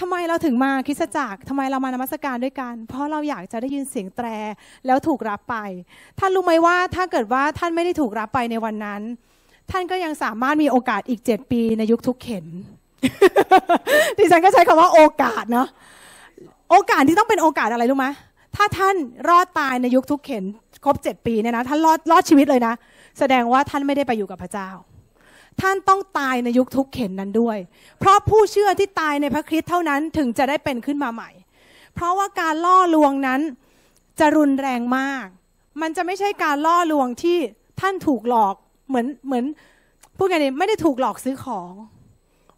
ทำไมเราถึงมาคิสจักรทำไมเรามานมัสการด้วยกัน เพราะเราอยากจะได้ยินเสียงแตรแล้วถูกรับไป ท่านรู้ไหมว่าถ้าเกิดว่าท่านไม่ได้ถูกรับไปในวันนั้น ท่านก็ยังสามารถมีโอกาสอีกเจ็ดปีในยุคทุกเข็นดิฉันก็ใช้คำว่าโอกาสเนาะโอกาสที่ต้องเป็นโอกาสอะไรรู้ไหมถ้าท่านรอดตายในยุคทุกเข็นครบเจ็ดปีเนี่ยนะท่านรอดรอดชีวิตเลยนะ แสดงว่าท่านไม่ได้ไปอยู่กับพระเจ้า ท่านต้องตายในยุคทุกเข็นนั้นด้วย เพราะผู้เชื่อที่ตายในพระคริสต์เท่านั้นถึงจะได้เป็นขึ้นมาใหม่ เพราะว่าการล่อลวงนั้นจะรุนแรงมาก มันจะไม่ใช่การล่อลวงที่ท่านถูกหลอก เหมือนเหมือนพูดไงดีไม่ได้ถูกหลอกซื้อของ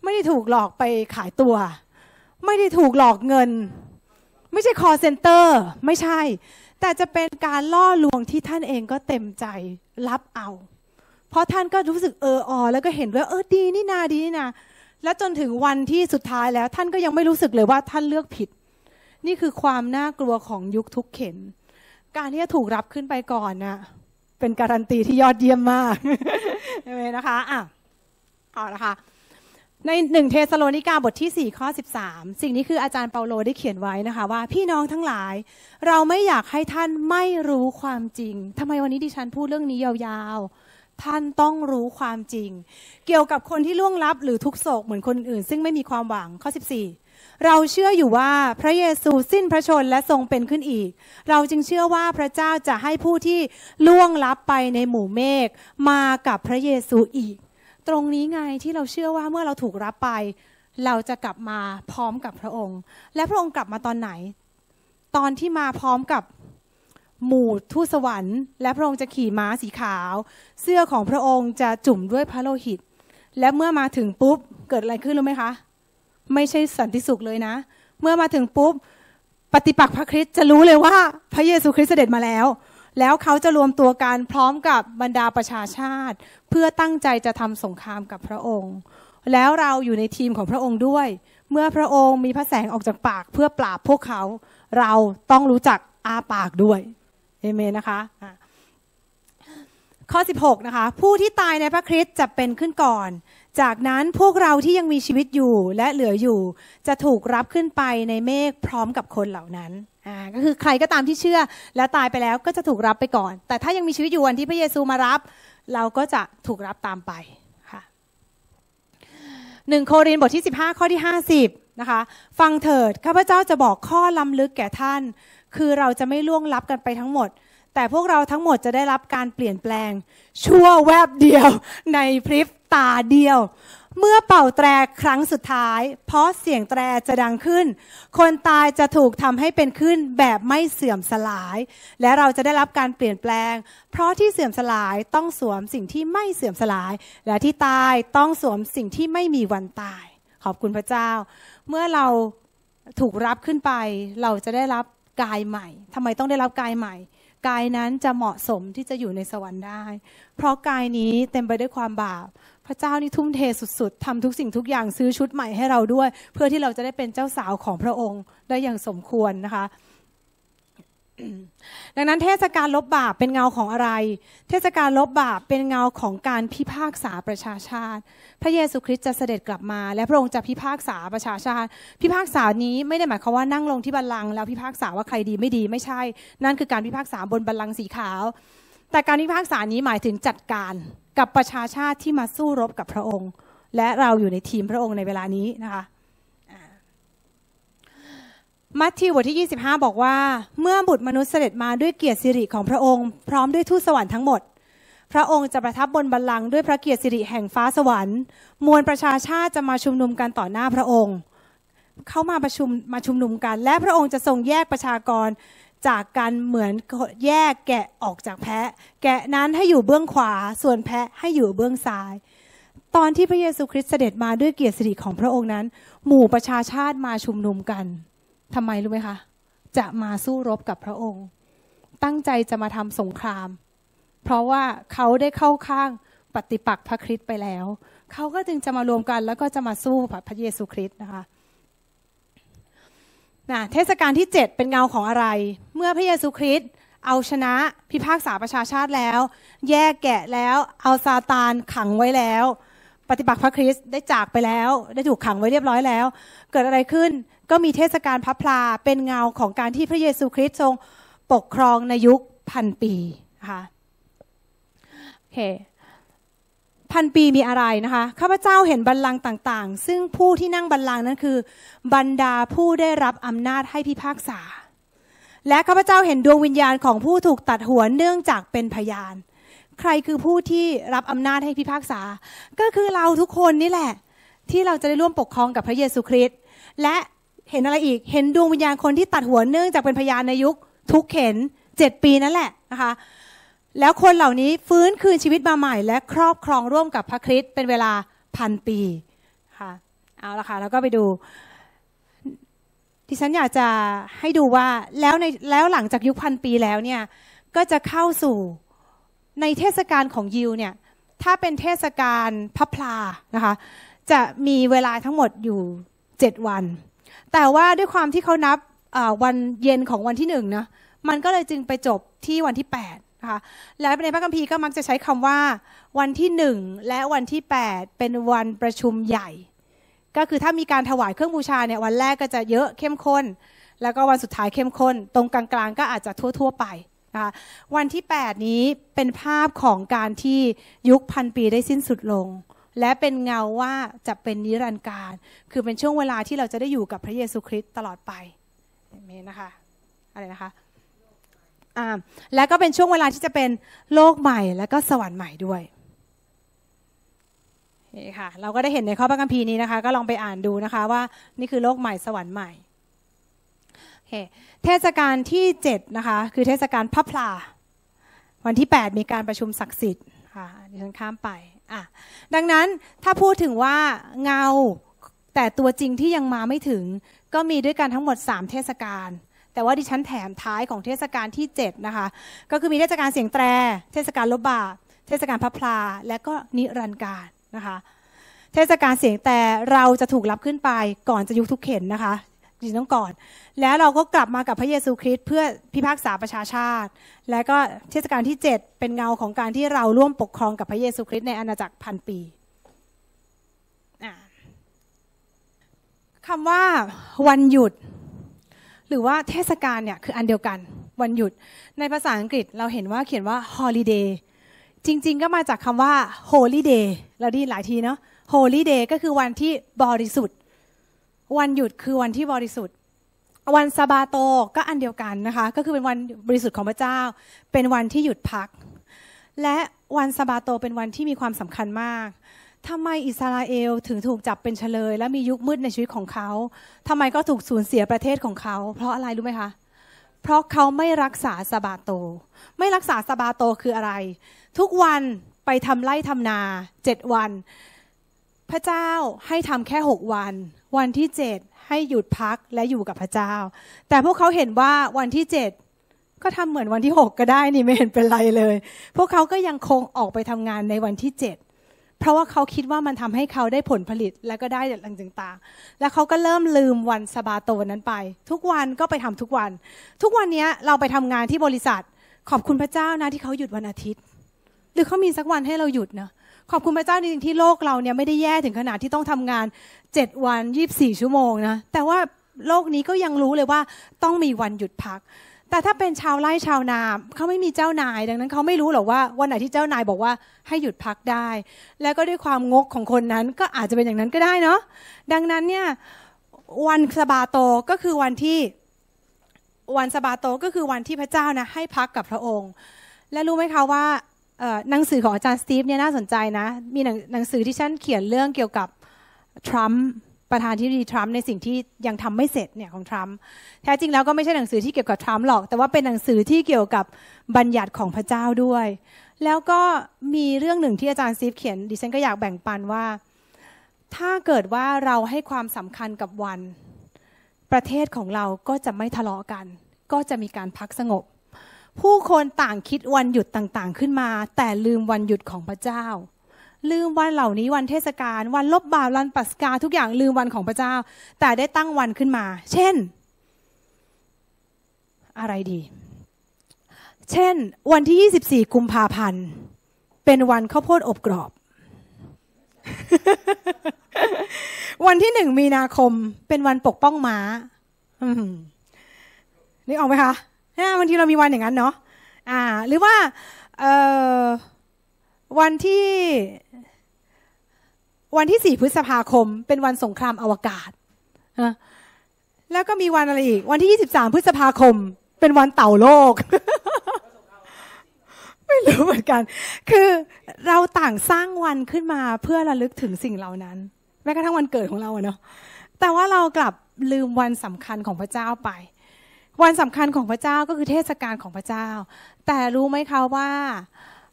ไม่ได้ถูกหลอกไปขายตัว ไม่ได้ถูกหลอกเงิน ไม่ใช่ call center ไม่ใช่ แต่จะเป็นการล่อลวงที่ท่านเองก็เต็มใจรับเอา เพราะท่านก็รู้สึกเอออแล้วก็เห็นว่าเออดีนี่นาดีนี่นาแล้วจนถึงวันที่สุดท้ายแล้ว ท่านก็ยังไม่รู้สึกเลยว่าท่านเลือกผิด นี่คือความน่ากลัวของยุคทุกเข็น การที่จะถูกรับขึ้นไปก่อนน่ะ เป็นการันตีที่ยอดเยี่ยมมากใช่ไหมนะคะอะเอาละค่ะในหนึ่งเทสโลนิกาบทที่ 4 ข้อ 13 สิ่งนี้คืออาจารย์เปาโลได้เขียนไว้นะคะว่าพี่น้องทั้งหลาย เราไม่อยากให้ท่านไม่รู้ความจริงทำไมวันนี้ดิฉันพูดเรื่องนี้ยาวๆ ท่านต้องรู้ความจริง เกี่ยวกับคนที่ล่วงลับหรือทุกโศกเหมือนคนอื่น ซึ่งไม่มีความหวังข้อ 14 เราเชื่ออยู่ว่าพระเยซูสิ้นพระชนและทรงเป็นขึ้นอีก เราจึงเชื่อว่าพระเจ้าจะให้ผู้ที่ล่วงลับไปในหมู่เมฆมากับพระเยซูอีก ตรงนี้ไงที่เราเชื่อว่าเมื่อเราถูกรับไป เราจะกลับมาพร้อมกับพระองค์ และพระองค์กลับมาตอนไหน ตอนที่มาพร้อมกับหมู่ทูตสวรรค์ และพระองค์จะขี่ม้าสีขาว เสื้อของพระองค์จะจุ่มด้วยพระโลหิต และเมื่อมาถึงปุ๊บเกิดอะไรขึ้นรู้ไหมคะ ไม่ใช่สันติสุขเลยนะ เมื่อมาถึงปุ๊บ ปฏิปักษ์พระคริสต์จะรู้เลยว่าพระเยซูคริสต์เสด็จมาแล้ว แล้วเขาจะรวมตัวกันพร้อมกับบรรดาประชาชาติ เพื่อตั้งใจจะทำสงครามกับพระองค์ แล้วเราอยู่ในทีมของพระองค์ด้วย เมื่อพระองค์มีพระแสงออกจากปากเพื่อปราบพวกเขา เราต้องรู้จักอาปากด้วยเอเมนนะคะะ ข้อ 16 นะคะ ผู้ที่ตายในพระคริสต์จะเป็นขึ้นก่อน จากนั้นพวกเราที่ยังมีชีวิตอยู่และเหลืออยู่ จะถูกรับขึ้นไปในเมฆพร้อมกับคนเหล่านั้นอ่าก็คือใครก็ตามที่เชื่อและตายไปแล้วก็จะถูกรับไปก่อน แต่ถ้ายังมีชีวิตอยู่วันที่พระเยซูมารับ เราก็จะถูกรับตามไปค่ะหนึ่งโครินธ์บทที่ 15 ข้อที่ 50นะคะ ฟังเถิดข้าพเจ้าจะบอกข้อล้ำลึกแก่ท่าน คือเราจะไม่ล่วงลับกันไปทั้งหมด แต่พวกเราทั้งหมดจะได้รับการเปลี่ยนแปลง ชั่วแวบเดียว ในพริบตาเดียว เมื่อเป่าแตรครั้งสุดท้าย เพราะเสียงแตรจะดังขึ้น คนตายจะถูกทำให้เป็นขึ้นแบบไม่เสื่อมสลาย และเราจะได้รับการเปลี่ยนแปลง เพราะที่เสื่อมสลายต้องสวมสิ่งที่ไม่เสื่อมสลาย และที่ตายต้องสวมสิ่งที่ไม่มีวันตาย ขอบคุณพระเจ้า เมื่อเราถูกรับขึ้นไป เราจะได้รับกายใหม่ทำไมต้องได้รับกายใหม่ กายนั้นจะเหมาะสมที่จะอยู่ในสวรรค์ได้ เพราะกายนี้เต็มไปด้วยความบาป พระเจ้านี่ทุ่มเทสุดๆทำทุกสิ่งทุกอย่างซื้อชุดใหม่ให้เราด้วย เพื่อที่เราจะได้เป็นเจ้าสาวของพระองค์ได้อย่างสมควรนะคะ ดังนั้นเทศกาลลบบาปเป็นเงาของอะไร เทศกาลลบบาปเป็นเงาของการพิพากษาประชาชาติ พระเยซูคริสต์จะเสด็จกลับมา และพระองค์จะพิพากษาประชาชาติ พิพากษานี้ไม่ได้หมายความว่านั่งลงที่บัลลังก์แล้วพิพากษาว่าใครดีไม่ดีไม่ใช่ นั่นคือการพิพากษาบนบัลลังก์สีขาว แต่การพิพากษานี้หมายถึงจัดการกับประชาชาติที่มาสู้รบกับพระองค์ และเราอยู่ในทีมพระองค์ในเวลานี้นะคะ มัทธิวบทที่ 25 บอกว่า เมื่อบุตรมนุษย์เสด็จมาด้วยเกียรติสิริของพระองค์ พร้อมด้วยทูตสวรรค์ทั้งหมด พระองค์จะประทับบนบัลลังก์ด้วยพระเกียรติสิริแห่งฟ้าสวรรค์ มวลประชาชาติจะมาชุมนุมกันต่อหน้าพระองค์ เข้ามาประชุมมาชุมนุมกัน และพระองค์จะทรงแยกประชากรจากกันเหมือนแยกแกะออกจากแพะ แกะนั้นให้อยู่เบื้องขวา ส่วนแพะให้อยู่เบื้องซ้าย ตอนที่พระเยซูคริสต์เสด็จมาด้วยเกียรติสิริของพระองค์นั้น หมู่ประชาชาติมาชุมนุมกัน ทำไมรู้ไหมคะ จะมาสู้รบกับพระองค์ ตั้งใจจะมาทำสงคราม เพราะว่าเขาได้เข้าข้างปฏิปักษ์พระคริสต์ไปแล้ว เขาก็จึงจะมารวมกันแล้วก็จะมาสู้พระเยซูคริสต์นะคะนะเทศกาลที่ 7 เป็นเงาของอะไร เมื่อพระเยซูคริสต์เอาชนะพิพากษาประชาชาติแล้ว แยกแกะแล้วเอาซาตานขังไว้แล้ว ปฏิปักษ์พระคริสต์ได้จากไปแล้ว ได้ถูกขังไว้เรียบร้อยแล้ว เกิดอะไรขึ้น ก็มีเทศกาลพระพลาเป็นเงาของการที่พระเยซูคริสต์ทรงปกครองในยุคพันปีนะคะโอเคพันปีมีอะไรนะคะข้าพเจ้าเห็นบัลลังก์ต่างๆ ซึ่งผู้ที่นั่งบัลลังก์นั้นคือ บรรดาผู้ได้รับอำนาจให้พิพากษา และข้าพเจ้าเห็นดวงวิญญาณของผู้ถูกตัดหัวเนื่องจากเป็นพยาน ใครคือผู้ที่รับอำนาจให้พิพากษา ก็คือเราทุกคนนี่แหละ ที่เราจะได้ร่วมปกครองกับพระเยซูคริสต์และ เห็นอะไรอีก เห็นดวงวิญญาณคนที่ตัดหัวเนื่องจากเป็นพยานในยุค ทุกเข็นเจ็ดปีนั่นแหละนะคะ แล้วคนเหล่านี้ฟื้นคืนชีวิตมาใหม่ และครอบครองร่วมกับพระคริสต์เป็นเวลาพันปีค่ะเอาละค่ะแล้วก็ไปดูที่ฉันอยากจะให้ดูว่าแล้วในแล้วหลังจากยุคพันปีแล้วเนี่ยก็จะเข้าสู่ในเทศกาลของยิวเนี่ยถ้าเป็นเทศกาลพระพลานะคะจะมีเวลาทั้งหมดอยู่เจ็ดวัน แต่ว่าด้วยความที่เขานับวันเย็นของวันที่หนึ่งนะมันก็เลยจึงไปจบที่วันที่แปดนะคะและในพระคัมภีร์ก็มักจะใช้คำว่า วันที่หนึ่งและวันที่แปดเป็นวันประชุมใหญ่ ก็คือถ้ามีการถวายเครื่องบูชาเนี่ยวันแรกก็จะเยอะเข้มข้น แล้วก็วันสุดท้ายเข้มข้น ตรงกลางๆ ก็อาจจะทั่ว ๆ ไปนะคะวันที่ 8 นี้เป็นภาพของการที่ยุคพันปีได้สิ้นสุดลง และเป็นเงาว่าจะเป็นนิรันดร์การ คือเป็นช่วงเวลาที่เราจะได้อยู่กับพระเยซูคริสต์ตลอดไปเมนนะคะอะไรนะคะอ่าแล้วก็เป็นช่วงเวลาที่จะเป็นโลกใหม่ และก็สวรรค์ใหม่ด้วยนี่ค่ะเราก็ได้เห็นในข้อพระคัมภีร์นี้นะคะ ก็ลองไปอ่านดูนะคะว่านี่คือโลกใหม่สวรรค์ใหม่เคเทศกาลที่7นะคะคือเทศกาลพระพลา วันที่ 8 มีการประชุมศักดิ์สิทธิ์ค่ะดิฉันข้ามไป อะดังนั้นถ้าพูดถึงว่าเงาแต่ตัวจริงที่ยังมาไม่ถึง ก็มีด้วยกันทั้งหมด 3 เทศกาลแต่ว่าดิฉันแถมท้ายของเทศกาลที่ 7 นะคะ ก็คือมีเทศกาลเสียงแตร เทศกาลลบบาเทศกาลพระพลา และก็นิรันดร์การนะคะ เทศกาลเสียงแต่เราจะถูกรับขึ้นไปก่อนจะยุคทุกเข็นนะคะ จริงต้องก่อนแล้วเราก็กลับมากับพระเยซูคริสต์เพื่อพิพากษาประชาชาติ และก็เทศกาลที่ 7 เป็นเงาของการที่เราร่วมปกครองกับพระเยซูคริสต์ในอาณาจักรพันปีคำว่าวันหยุด หรือว่าเทศกาลเนี่ยคืออันเดียวกันวันหยุด ในภาษาอังกฤษเราเห็นว่าเขียนว่า holiday จริง ๆ ก็มาจากคำว่า holy day เราได้หลายทีเนาะ holy day ก็คือวันที่บริสุทธิ์ วันหยุดคือวันที่บริสุทธิ์ วันซาบาโตก็อันเดียวกันนะคะ ก็คือเป็นวันบริสุทธิ์ของพระเจ้า เป็นวันที่หยุดพัก และวันซาบาโตเป็นวันที่มีความสำคัญมากทำไมอิสราเอลถึงถูกจับเป็นเฉลย และมียุคมืดในชีวิตของเขาทำไมก็ถูกสูญเสียประเทศของเขา เพราะอะไรรู้ไหมคะเพราะเขาไม่รักษาซาบาโต ไม่รักษาซาบาโตคืออะไร ทุกวันไปทำไร่ทำนาเจ็ดวัน พระเจ้าให้ทำแค่หกวัน วันที่เจ็ดให้หยุดพักและอยู่กับพระเจ้า แต่พวกเขาเห็นว่าวันที่เจ็ดก็ทำเหมือนวันที่หกก็ได้นี่ไม่เห็นเป็นไรเลย พวกเขาก็ยังคงออกไปทำงานในวันที่เจ็ดเพราะว่าเขาคิดว่ามันทำให้เขาได้ผลผลิตและก็ได้อะไรต่างๆ แล้วเขาก็เริ่มลืมวันสบาโตนั้นไป ทุกวันก็ไปทำทุกวัน ทุกวันนี้เราไปทำงานที่บริษัท ขอบคุณพระเจ้านะที่เขาหยุดวันอาทิตย์ หรือเขามีสักวันให้เราหยุดนะ ขอบคุณพระเจ้าจริงๆที่โลกเราเนี่ยไม่ได้แย่ถึงขนาดที่ต้องทำงานเจ็ดวันยี่บสี่ชั่วโมงนะแต่ว่าโลกนี้ก็ยังรู้เลยว่าต้องมีวันหยุดพัก แต่ถ้าเป็นชาวไร่ชาวนาเขาไม่มีเจ้านาย ดังนั้นเขาไม่รู้หรอกว่าวันไหนที่เจ้านายบอกว่าให้หยุดพักได้ แล้วก็ด้วยความงกของคนนั้นก็อาจจะเป็นอย่างนั้นก็ได้เนาะดังนั้นเนี่ยวันสบาโตก็คือวันที่วันสบาโตก็คือวันที่พระเจ้านะให้พักกับพระองค์ และรู้ไหมคะว่า หนังสือของอาจารย์สตีฟเนี่ยน่าสนใจนะ มีหนังหนังสือที่ท่านเขียนเรื่องเกี่ยวกับทรัมป์ประธานาธิบดีทรัมป์ในสิ่งที่ยังทำไม่เสร็จเนี่ยของทรัมป์แท้จริงแล้วก็ไม่ใช่หนังสือที่เกี่ยวกับทรัมป์หรอก แต่ว่าเป็นหนังสือที่เกี่ยวกับบัญญัติของพระเจ้าด้วย แล้วก็มีเรื่องหนึ่งที่อาจารย์สตีฟเขียนดิฉันก็อยากแบ่งปันว่า ถ้าเกิดว่าเราให้ความสำคัญกับวัน ประเทศของเราก็จะไม่ทะเลาะกัน ก็จะมีการพักสงบ ผู้คนต่างคิดวันหยุดต่างๆ ขึ้นมา แต่ลืมวันหยุดของพระเจ้า ลืมวันเหล่านี้วันเทศกาลวันลบบาปวันปัสกาทุกอย่างลืมวันของพระเจ้า แต่ได้ตั้งวันขึ้นมา เช่น อะไรดี เช่น วันที่ 24 กุมภาพันธ์เป็นวันข้าวโพดอบกรอบ วันที่หนึ่งมีนาคมเป็นวันปกป้องม้านึกออกไหมคะ นี่ยบางทีเรามีวันอย่างนั้นเนาะอ่า หรือว่าเอ่อวันที่ วันที่สี่พฤษภาคม เป็นวันสงครามอวกาศนะแล้วก็มีวันอะไรอีก วันที่ยี่สิบสามพฤษภาคม เป็นวันเต่าโลก ไม่รู้เหมือนกัน คือเราต่างสร้างวันขึ้นมาเพื่อระลึกถึงสิ่งเหล่านั้น แม้กระทั่งวันเกิดของเราเนาะแต่ว่าเรากลับลืมวันสำคัญของพระเจ้าไป วันสำคัญของพระเจ้าก็คือเทศกาลของพระเจ้า แต่รู้ไหมคะว่า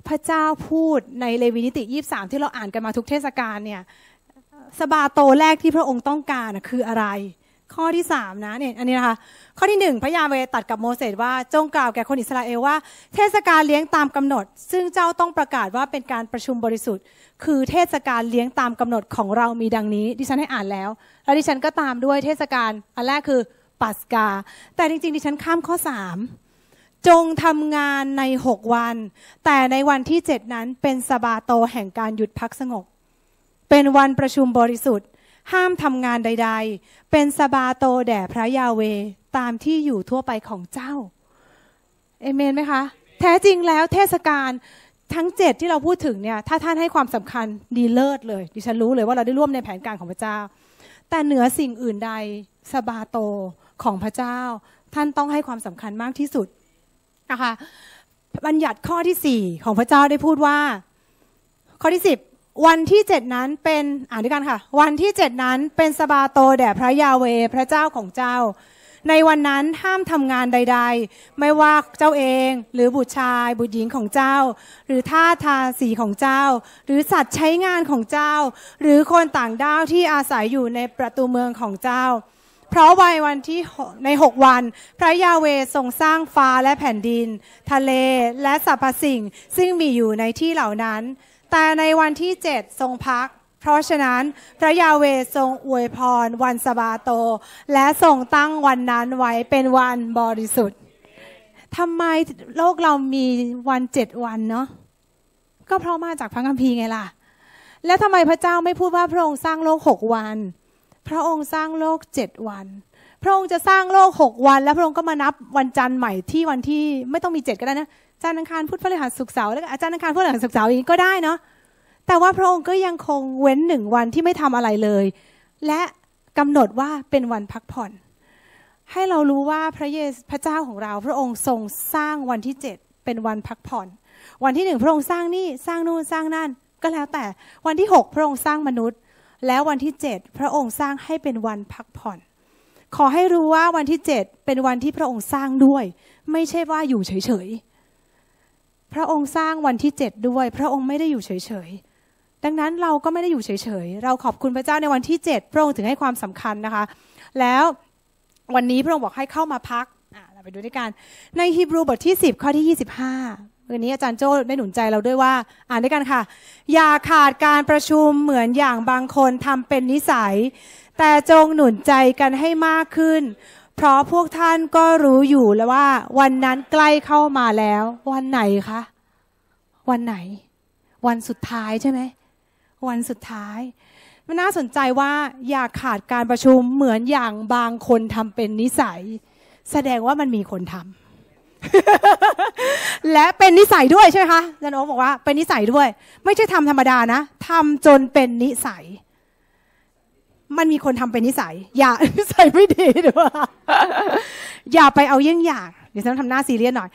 พระเจ้าพูดในเลวีนิติยี่สามที่เราอ่านกันมาทุกเทศกาลเนี่ยสบาโตแรกที่พระองค์ต้องการคืออะไร ข้อที่สามนะเนี่ยอันนี้นะคะ ข้อที่หนึ่งพระยาเวตัดกับโมเสสว่าจงกล่าวแก่คนอิสราเอลว่า เทศกาลเลี้ยงตามกำหนด ซึ่งเจ้าต้องประกาศว่าเป็นการประชุมบริสุทธิ์ คือเทศกาลเลี้ยงตามกำหนดของเรามีดังนี้ ดิฉันให้อ่านแล้ว แล้วดิฉันก็ตามด้วยเทศกาลอันแรกคือ ปัสกา แต่จริงๆดิฉันข้ามข้อสามจงทำงานในหกวัน แต่ในวันที่เจ็ดนั้นเป็นสบาโตแห่งการหยุดพักสงบ เป็นวันประชุมบริสุทธิ์ ห้ามทำงานใด ๆ เป็นสบาโตแด่พระยาเวตามที่อยู่ทั่วไปของเจ้าเอเมนไหมคะ แท้จริงแล้วเทศกาลทั้งเจ็ดที่เราพูดถึงเนี่ยถ้าท่านให้ความสำคัญดีเลิศเลย ดิฉันรู้เลยว่าเราได้ร่วมในแผนการของพระเจ้า แต่เหนือสิ่งอื่นใดสบาโต ของพระเจ้า ท่านต้องให้ความสำคัญมากที่สุดนะคะบัญญัติข้อที่สี่ของพระเจ้าได้พูดว่า ข้อที่สิบวันที่เจ็ดนั้นเป็นอ่านด้วยกันค่ะ วันที่เจ็ดนั้นเป็นสบาโตแด่พระยาเวพระเจ้าของเจ้า ในวันนั้นห้ามทำงานใด ๆ ไม่ว่าเจ้าเองหรือบุตรชาย บุตรหญิงของเจ้า หรือท่าทาสีของเจ้า หรือสัตว์ใช้งานของเจ้า หรือคนต่างด้าวที่อาศัยอยู่ในประตูเมืองของเจ้า เพราะวัยวันที่ในหกวัน พระยาเวทรงสร้างฟ้าและแผ่นดิน ทะเลและสรรพสิ่งซึ่งมีอยู่ในที่เหล่านั้น แต่ในวันที่เจ็ดทรงพัก เพราะฉะนั้นพระยาเวทรงอวยพรวันสบาโต และทรงตั้งวันนั้นไว้เป็นวันบริสุทธิ์ทำไมโลกเรามีวันเจ็ดวันเนาะก็เพราะมาจากพระคัมภีร์ไงล่ะ แล้วทำไมพระเจ้าไม่พูดว่าพระองค์สร้างโลกหกวัน พระองค์สร้างโลกเจ็ดวัน พระองค์จะสร้างโลกหกวัน แล้วพระองค์ก็มานับวันจันทร์ใหม่ที่วันที่ไม่ต้องมีเจ็ดก็ได้นะจันทร์อังคารพุธพฤหัสศุกร์เสาร์แล้วอาจารย์อังคารพุธพฤหัสศุกร์เสาร์อย่างนี้ก็ได้เนาะแต่ว่าพระองค์ก็ยังคงเว้นหนึ่งวันที่ไม่ทำอะไรเลย และกำหนดว่าเป็นวันพักผ่อน ให้เรารู้ว่าพระเยซูพระเจ้าของเรา พระองค์ทรงสร้างวันที่เจ็ดเป็นวันพักผ่อน วันที่หนึ่งพระองค์สร้างนี่สร้างนู่นสร้างนั่นก็แล้วแต่วันที่หกพระองค์สร้างมนุษย์ แล้ววันที่เจ็ดพระองค์สร้างให้เป็นวันพักผ่อน ขอให้รู้ว่าวันที่เจ็ดเป็นวันที่พระองค์สร้างด้วย ไม่ใช่ว่าอยู่เฉยๆ พระองค์สร้างวันที่เจ็ดด้วย พระองค์ไม่ได้อยู่เฉยๆดังนั้นเราก็ไม่ได้อยู่เฉยๆ เราขอบคุณพระเจ้าในวันที่เจ็ดพระองค์ถึงให้ความสำคัญนะคะ แล้ววันนี้พระองค์บอกให้เข้ามาพัก เราไปดูด้วยกัน ในฮีบรูบทที่ 10 ข้อที่ 25 วันนี้อาจารย์โจ้ได้หนุนใจเราด้วยว่า อ่านด้วยกันค่ะ อย่าขาดการประชุมเหมือนอย่างบางคนทำเป็นนิสัย แต่จงหนุนใจกันให้มากขึ้น เพราะพวกท่านก็รู้อยู่แล้วว่า วันนั้นใกล้เข้ามาแล้ว วันไหนคะวันไหน วันสุดท้ายใช่ไหมวันสุดท้ายมันน่าสนใจว่าอย่าขาดการประชุมเหมือนอย่างบางคนทำเป็นนิสัย แสดงว่ามันมีคนทำ และเป็นนิสัยด้วยใช่ไหมคะอาจารย์โอ๊บอกว่าเป็นนิสัยด้วย ไม่ใช่ทำธรรมดานะทำจนเป็นนิสัย มันมีคนทำเป็นนิสัย อย่านิสัยไม่ดีด้วยอย่าไปเอาเยี่ยงอย่างเดี๋ยวฉันทำหน้าซีเรียสหน่อย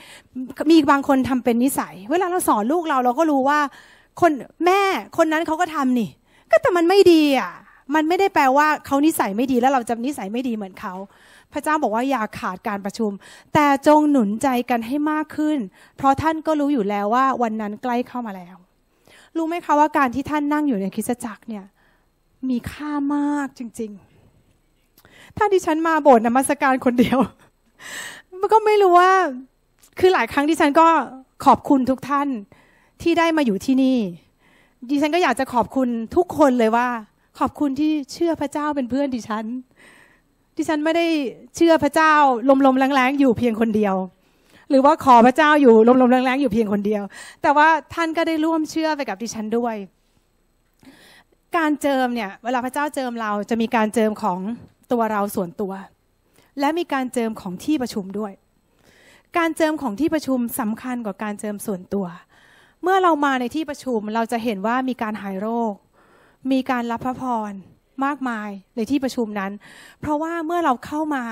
มีบางคนทำเป็นนิสัย เวลาเราสอนลูกเราเราก็รู้ว่า คนแม่คนนั้นเขาก็ทำนี่ ก็แต่มันไม่ดีอะ มันไม่ได้แปลว่าเขานิสัยไม่ดีแล้วเราจะนิสัยไม่ดีเหมือนเขา พระเจ้าบอกว่าอย่าขาดการประชุม แต่จงหนุนใจกันให้มากขึ้น เพราะท่านก็รู้อยู่แล้วว่าวันนั้นใกล้เข้ามาแล้ว รู้ไหมคะว่าการที่ท่านนั่งอยู่ในคริสตจักรเนี่ยมีค่ามากจริง ๆ ถ้าดิฉันมาโบสถ์นมัสการคนเดียวมันก็ไม่รู้ว่าคือหลายครั้งดิฉันก็ขอบคุณทุกท่านที่ได้มาอยู่ที่นี่ ดิฉันก็อยากจะขอบคุณทุกคนเลยว่า ขอบคุณที่เชื่อพระเจ้าเป็นเพื่อนดิฉัน ดิฉันไม่ได้เชื่อพระเจ้าลมๆแรงๆอยู่เพียงคนเดียว หรือว่าขอพระเจ้าอยู่ลมๆแรงๆอยู่เพียงคนเดียว แต่ว่าท่านก็ได้ร่วมเชื่อไปกับดิฉันด้วย การเจิมเนี่ยเวลาพระเจ้าเจิมเราจะมีการเจิมของตัวเราส่วนตัว และมีการเจิมของที่ประชุมด้วย การเจิมของที่ประชุมสำคัญกว่าการเจิมส่วนตัว เมื่อเรามาในที่ประชุมเราจะเห็นว่ามีการหายโรค มีการรับพระพร มากมายในที่ประชุมนั้น เพราะว่าเมื่อเราเข้ามา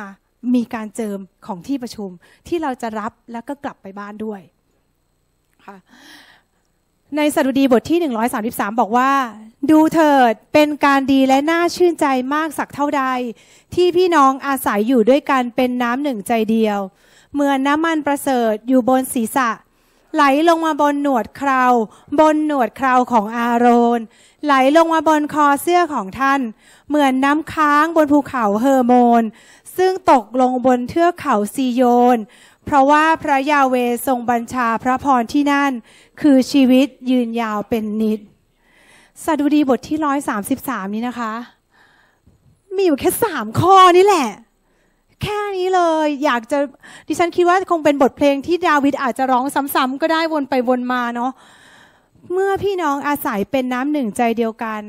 มีการเจิมของที่ประชุมที่เราจะรับแล้วก็กลับไปบ้านด้วยค่ะในสดุดีบทที่ 133 บอกว่า ดูเถิดเป็นการดีและน่าชื่นใจมากสักเท่าใด ที่พี่น้องอาศัยอยู่ด้วยกันเป็นน้ำหนึ่งใจเดียว เหมือนน้ำมันประเสริฐอยู่บนศีรษะ ไหลลงมาบนหนวดเครา บนหนวดเคราของอาโรน ไหลลงมาบนคอเสื้อของท่าน เหมือนน้ำค้างบนภูเขาเฮอร์โมน ซึ่งตกลงบนเทือกเขาซีโยน เพราะว่าพระยาเวทรงบัญชาพระพรที่นั่น คือชีวิตยืนยาวเป็นนิดสดุดีบทที่ร้อยสามสิบสามนี้นะคะ มีอยู่แค่สามข้อนี่แหละ แค่นี้เลย อยากจะดิฉันคิดว่าคงเป็นบทเพลงที่ดาวิดอาจจะร้องซ้ำๆก็ได้วนไปวนมาเนาะเมื่อพี่น้องอาศัยเป็นน้ำหนึ่งใจเดียวกัน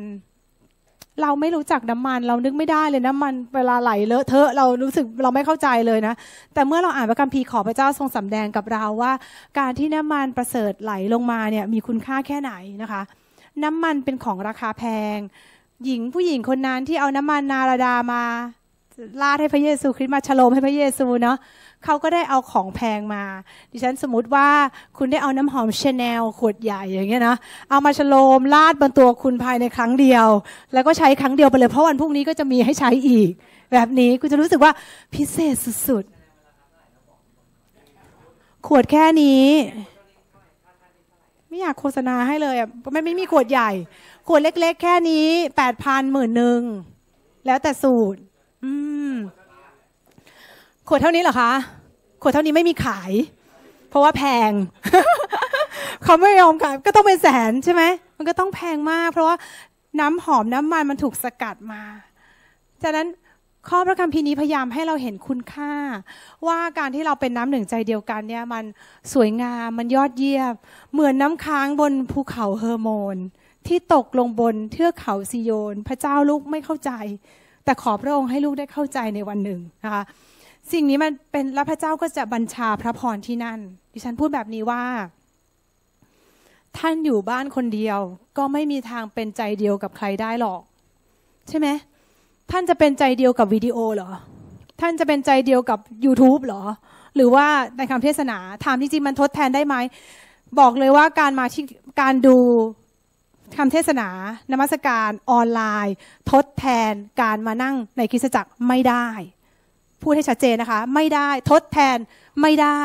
เราไม่รู้จักน้ำมัน เรานึกไม่ได้เลยน้ำมันเวลาไหลเลอะเทอะเรารู้สึกเราไม่เข้าใจเลยนะ แต่เมื่อเราอ่านพระคัมภีร์ขอพระเจ้าทรงสำแดงกับเราว่า การที่น้ำมันประเสริฐไหลลงมาเนี่ยมีคุณค่าแค่ไหนนะคะ น้ำมันเป็นของราคาแพง หญิงผู้หญิงคนนั้นที่เอาน้ำมันนาราดามา ลาดให้พระเยซูคริสต์มาฉลมให้พระเยซูเนาะเขาก็ได้เอาของแพงมา ดิฉันสมมติว่าคุณได้เอาน้ำหอมชาแนลขวดใหญ่อย่างเงี้ยนะเอามาฉลมลาดบนตัวคุณภายในครั้งเดียว แล้วก็ใช้ครั้งเดียวไปเลยเพราะวันพรุ่งนี้ก็จะมีให้ใช้อีก แบบนี้คุณจะรู้สึกว่าพิเศษสุดๆ ขวดแค่นี้ ไม่อยากโฆษณาให้เลยอะไม่ไม่มีขวดใหญ่ ขวดเล็ก ๆ แค่นี้แปดพันหมื่นหนึ่งแล้วแต่สูตร อืมขวดเท่านี้เหรอคะ ขวดเท่านี้ไม่มีขาย เพราะว่าแพง เขาไม่ยอมขายก็ต้องเป็นแสนใช่ไหม มันก็ต้องแพงมาก เพราะว่าน้ำหอมน้ำมันมันถูกสกัดมาฉะนั้นข้อพระคัมภีร์นี้พยายามให้เราเห็นคุณค่า ว่าการที่เราเป็นน้ำหนึ่งใจเดียวกันเนี่ยมันสวยงามมันยอดเยี่ยม เหมือนน้ำค้างบนภูเขาเฮอร์โมน ที่ตกลงบนเทือกเขาซิโยน พระเจ้าลูกไม่เข้าใจ แต่ขอพระองค์ให้ลูกได้เข้าใจในวันหนึ่งนะคะสิ่งนี้มันเป็นแล้วพระเจ้าก็จะบัญชาพระพรที่นั่น ดิฉันพูดแบบนี้ว่า ท่านอยู่บ้านคนเดียว ก็ไม่มีทางเป็นใจเดียวกับใครได้หรอก ใช่ไหมท่านจะเป็นใจเดียวกับวิดีโอเหรอ ท่านจะเป็นใจเดียวกับ YouTube เหรอ หรือว่าในคำเทศนาถามจริงๆมันทดแทนได้ไหม บอกเลยว่าการมาที่การดู คำเทศนานมัสการออนไลน์ ทดแทนการมานั่งในคริสตจักรไม่ได้ พูดให้ชัดเจนนะคะ ไม่ได้ทดแทนไม่ได้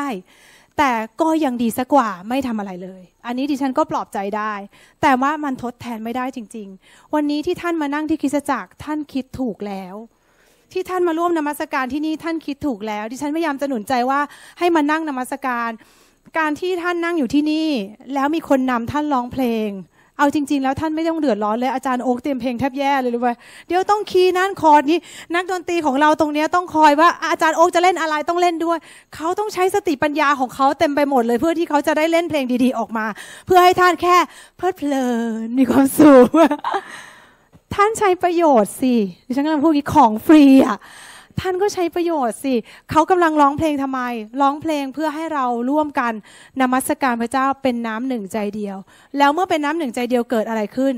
แต่ก็ยังดีสักกว่าไม่ทำอะไรเลย อันนี้ดิฉันก็ปลอบใจได้ แต่ว่ามันทดแทนไม่ได้จริง ๆ วันนี้ที่ท่านมานั่งที่คริสตจักรท่านคิดถูกแล้วที่ท่านมาร่วมนมัสการที่นี่ท่านคิดถูกแล้ว ดิฉันพยายามจะหนุนใจว่าให้มานั่งนมัสการ การที่ท่านนั่งอยู่ที่นี่ แล้วมีคนนำท่านร้องเพลง เอาจริง ๆ แล้วท่านไม่ต้องเดือดร้อนเลยอาจารย์โอ๊กเตรียมเพลงแทบแย่เลยรู้ไหมเดี๋ยวต้องคีย์นั่นคอร์ดนี้ นักดนตรีของเราตรงนี้ต้องคอยว่าอาจารย์โอ๊กจะเล่นอะไรต้องเล่นด้วย เขาต้องใช้สติปัญญาของเขาเต็มไปหมดเลยเพื่อที่เขาจะได้เล่นเพลงดีๆออกมา เพื่อให้ท่านแค่เพลิดเพลินมีความสุขท่านใช้ประโยชน์สิดิฉันกำลังพูดกี่ของฟรีอะ ท่านก็ใช้ประโยชน์สิเขากำลังร้องเพลงทำไม ร้องเพลงเพื่อให้เราร่วมกันนมัสการพระเจ้าเป็นน้ำหนึ่งใจเดียว แล้วเมื่อเป็นน้ำหนึ่งใจเดียวเกิดอะไรขึ้น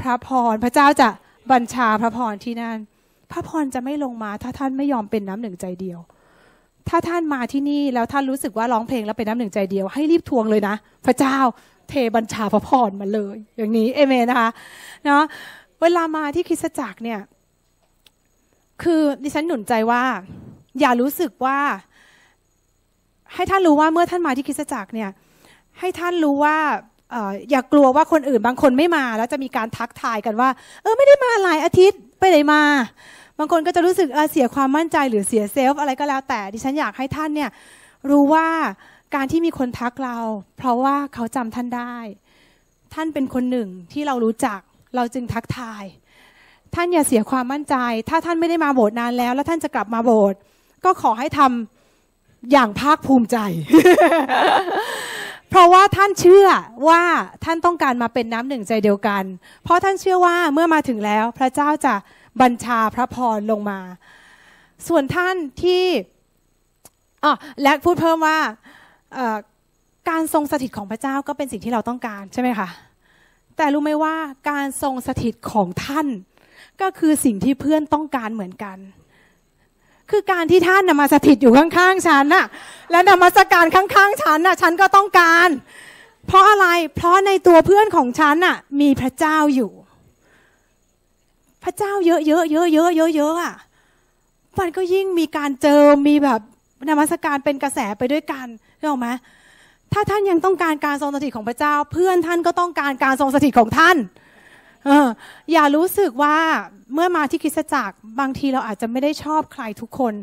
พระพรพระเจ้าจะบัญชาพระพรที่นั่น พระพรจะไม่ลงมา ถ้าท่านไม่ยอมเป็นน้ำหนึ่งใจเดียว ถ้าท่านมาที่นี่แล้วท่านรู้สึกว่าร้องเพลงแล้วเป็นน้ำหนึ่งใจเดียว ให้รีบทวงเลยนะ พระเจ้าเทบัญชาพระพรมาเลย อย่างนี้เอเมนนะคะเนาะเวลามาที่คริสตจักรเนี่ย คือดิฉันหนุนใจว่า อย่ารู้สึกว่า ให้ท่านรู้ว่าเมื่อท่านมาที่คริสตจักรเนี่ย ให้ท่านรู้ว่าอย่ากลัวว่าคนอื่นบางคนไม่มา แล้วจะมีการทักทายกันว่า เออไม่ได้มาหลายอาทิตย์ไปไหนมา บางคนก็จะรู้สึกเเสียความมั่นใจหรือเสียเซลฟ์อะไรก็แล้วแต่ดิฉันอยากให้ท่านเนี่ยรู้ว่าการที่มีคนทักเรา เพราะว่าเขาจำท่านได้ ท่านเป็นคนหนึ่งที่เรารู้จัก เราจึงทักทาย ท่านอย่าเสียความมั่นใจ ถ้าท่านไม่ได้มาโบสถ์นานแล้ว แล้วท่านจะกลับมาโบสถ์ก็ขอให้ทำอย่างภาคภูมิใจ เพราะว่าท่านเชื่อว่าท่านต้องการมาเป็นน้ำหนึ่งใจเดียวกัน เพราะท่านเชื่อว่าเมื่อมาถึงแล้ว พระเจ้าจะบัญชาพระพรลงมา ส่วนท่านที่อ๋อและพูดเพิ่มว่าการทรงสถิตของพระเจ้าก็เป็นสิ่งที่เราต้องการใช่ไหมคะแต่รู้ไหมว่าการทรงสถิตของท่าน ก็คือสิ่งที่เพื่อนต้องการเหมือนกัน คือการที่ท่านนมาสถิตอยู่ข้างๆฉันน่ะ และนมัสการข้างๆฉันน่ะ ฉันก็ต้องการ เพราะอะไร เพราะในตัวเพื่อนของฉันน่ะ มีพระเจ้าอยู่ พระเจ้าเยอะๆเยอะๆเยอะๆเยอะๆอะมันก็ยิ่งมีการเจอมีแบบนมัสการเป็นกระแสไปด้วยกันเห็นไหมถ้าท่านยังต้องการการทรงสถิตของพระเจ้า เพื่อนท่านก็ต้องการการทรงสถิตของท่าน เอออย่ารู้สึกว่าเมื่อมาที่คริสตจักรบางทีเราอาจจะไม่ได้ชอบใครทุกคน